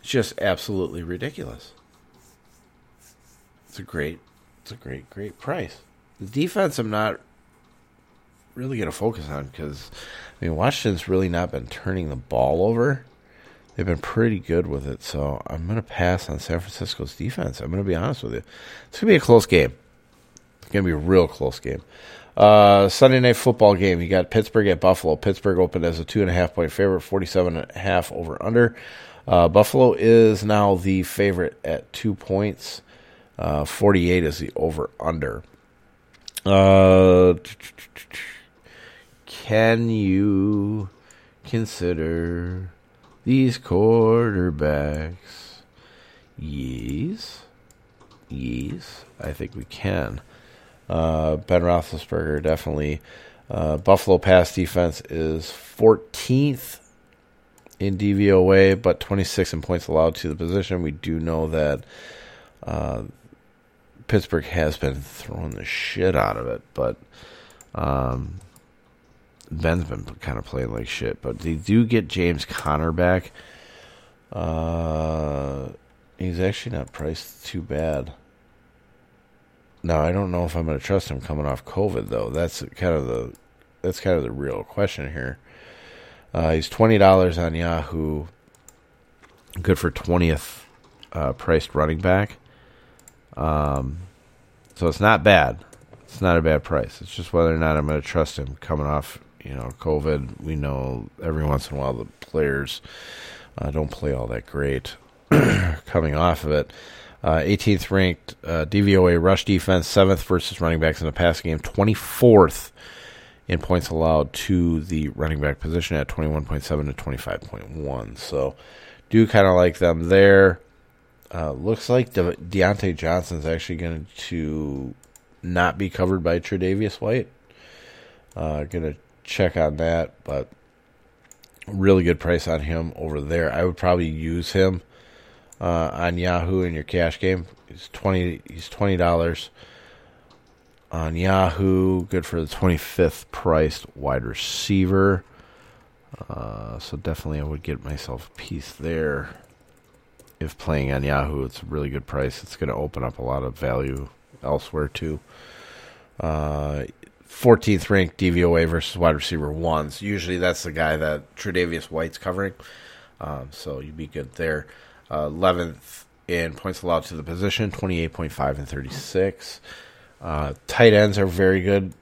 It's just absolutely ridiculous. It's a great, it's a great, great price. The defense, I'm not really going to focus on because, I mean, Washington's really not been turning the ball over. They've been pretty good with it, so I'm going to pass on San Francisco's defense. I'm going to be honest with you. It's going to be a close game. It's going to be a real close game. Uh, Sunday night football game. You got Pittsburgh at Buffalo. Pittsburgh opened as a two and a half point favorite, 47 and a half over under. Uh, Buffalo is now the favorite at two points. Uh, 48 is the over under. Uh, can you consider these quarterbacks? Yes. Yes, I think we can. Uh, ben Roethlisberger definitely. Uh, Buffalo pass defense is 14th in DVOA, but 26 in points allowed to the position. We do know that uh, Pittsburgh has been throwing the shit out of it, but um, Ben's been kind of playing like shit. But they do get James Conner back. Uh, he's actually not priced too bad. Now I don't know if I'm going to trust him coming off COVID though. That's kind of the that's kind of the real question here. Uh, he's twenty dollars on Yahoo. Good for twentieth uh, priced running back. Um, so it's not bad. It's not a bad price. It's just whether or not I'm going to trust him coming off, you know, COVID. We know every once in a while the players uh, don't play all that great coming off of it. Uh, 18th ranked uh, DVOA rush defense, 7th versus running backs in the pass game, 24th in points allowed to the running back position at 21.7 to 25.1. So, do kind of like them there. Uh, looks like De- Diontae Johnson's actually going to not be covered by Tre'Davious White. Uh, going to check on that, but really good price on him over there. I would probably use him uh, on Yahoo in your cash game. He's twenty. He's twenty dollars on Yahoo. Good for the twenty fifth priced wide receiver. Uh, so definitely I would get myself a piece there. If playing on Yahoo, it's a really good price. It's going to open up a lot of value elsewhere too. Uh, 14th ranked DVOA versus wide receiver ones. Usually that's the guy that Tre'Davious White's covering. Um, so you'd be good there. Uh, 11th in points allowed to the position, 28.5 and 36. Uh, tight ends are very good,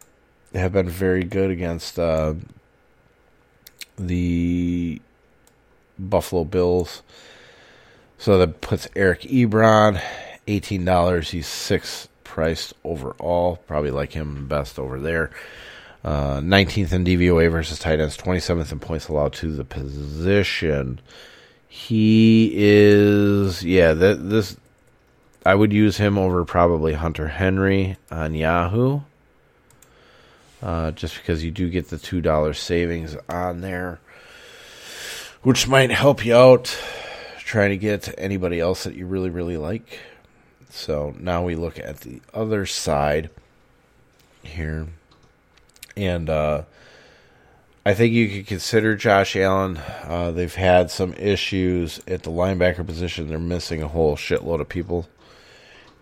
have been very good against uh, the Buffalo Bills. So that puts Eric Ebron, $18. He's sixth priced overall. Probably like him best over there. Uh, 19th in DVOA versus tight ends, 27th in points allowed to the position. He is, yeah, that this I would use him over probably Hunter Henry on Yahoo. Uh, just because you do get the two dollar savings on there, which might help you out trying to get anybody else that you really really like. So now we look at the other side here, and uh, I think you could consider Josh Allen. Uh, they've had some issues at the linebacker position. They're missing a whole shitload of people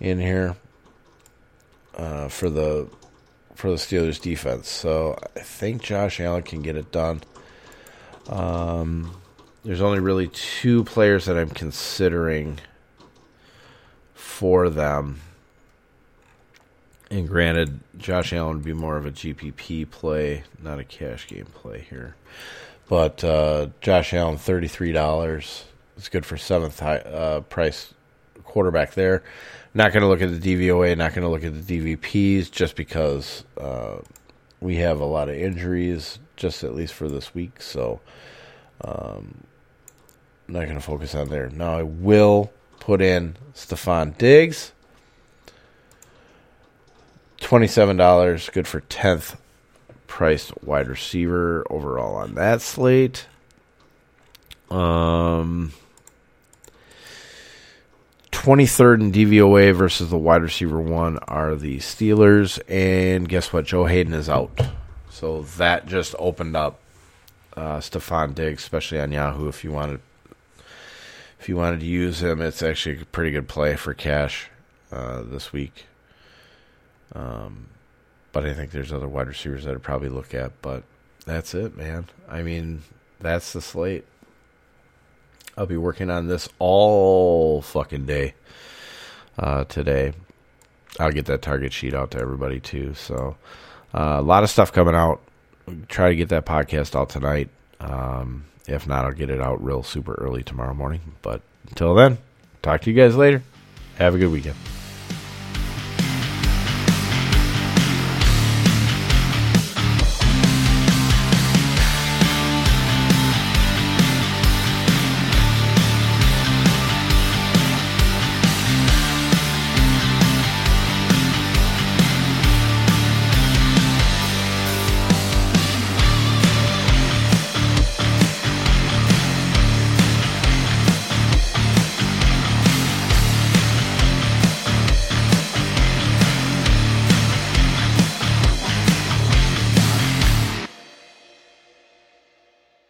in here uh, for the for the Steelers defense. So I think Josh Allen can get it done. Um, there's only really two players that I'm considering for them. And granted, Josh Allen would be more of a GPP play, not a cash game play here. But uh, Josh Allen, thirty-three dollars. It's good for seventh high, uh, price quarterback there. Not going to look at the DVOA, not going to look at the DVPs, just because uh, we have a lot of injuries, just at least for this week. So, um, not going to focus on there. Now, I will put in Stefon Diggs. $27, good for 10th priced wide receiver overall on that slate. Um, 23rd in DVOA versus the wide receiver one are the Steelers. And guess what? Joe Haden is out. So that just opened up uh, Stefon Diggs, especially on Yahoo. If you wanted, if you wanted to use him, it's actually a pretty good play for cash uh, this week. Um, but I think there's other wide receivers that I'd probably look at. But that's it, man. I mean, that's the slate. I'll be working on this all fucking day uh, today. I'll get that target sheet out to everybody too. So uh, a lot of stuff coming out. Try to get that podcast out tonight. Um, if not, I'll get it out real super early tomorrow morning. But until then, talk to you guys later. Have a good weekend.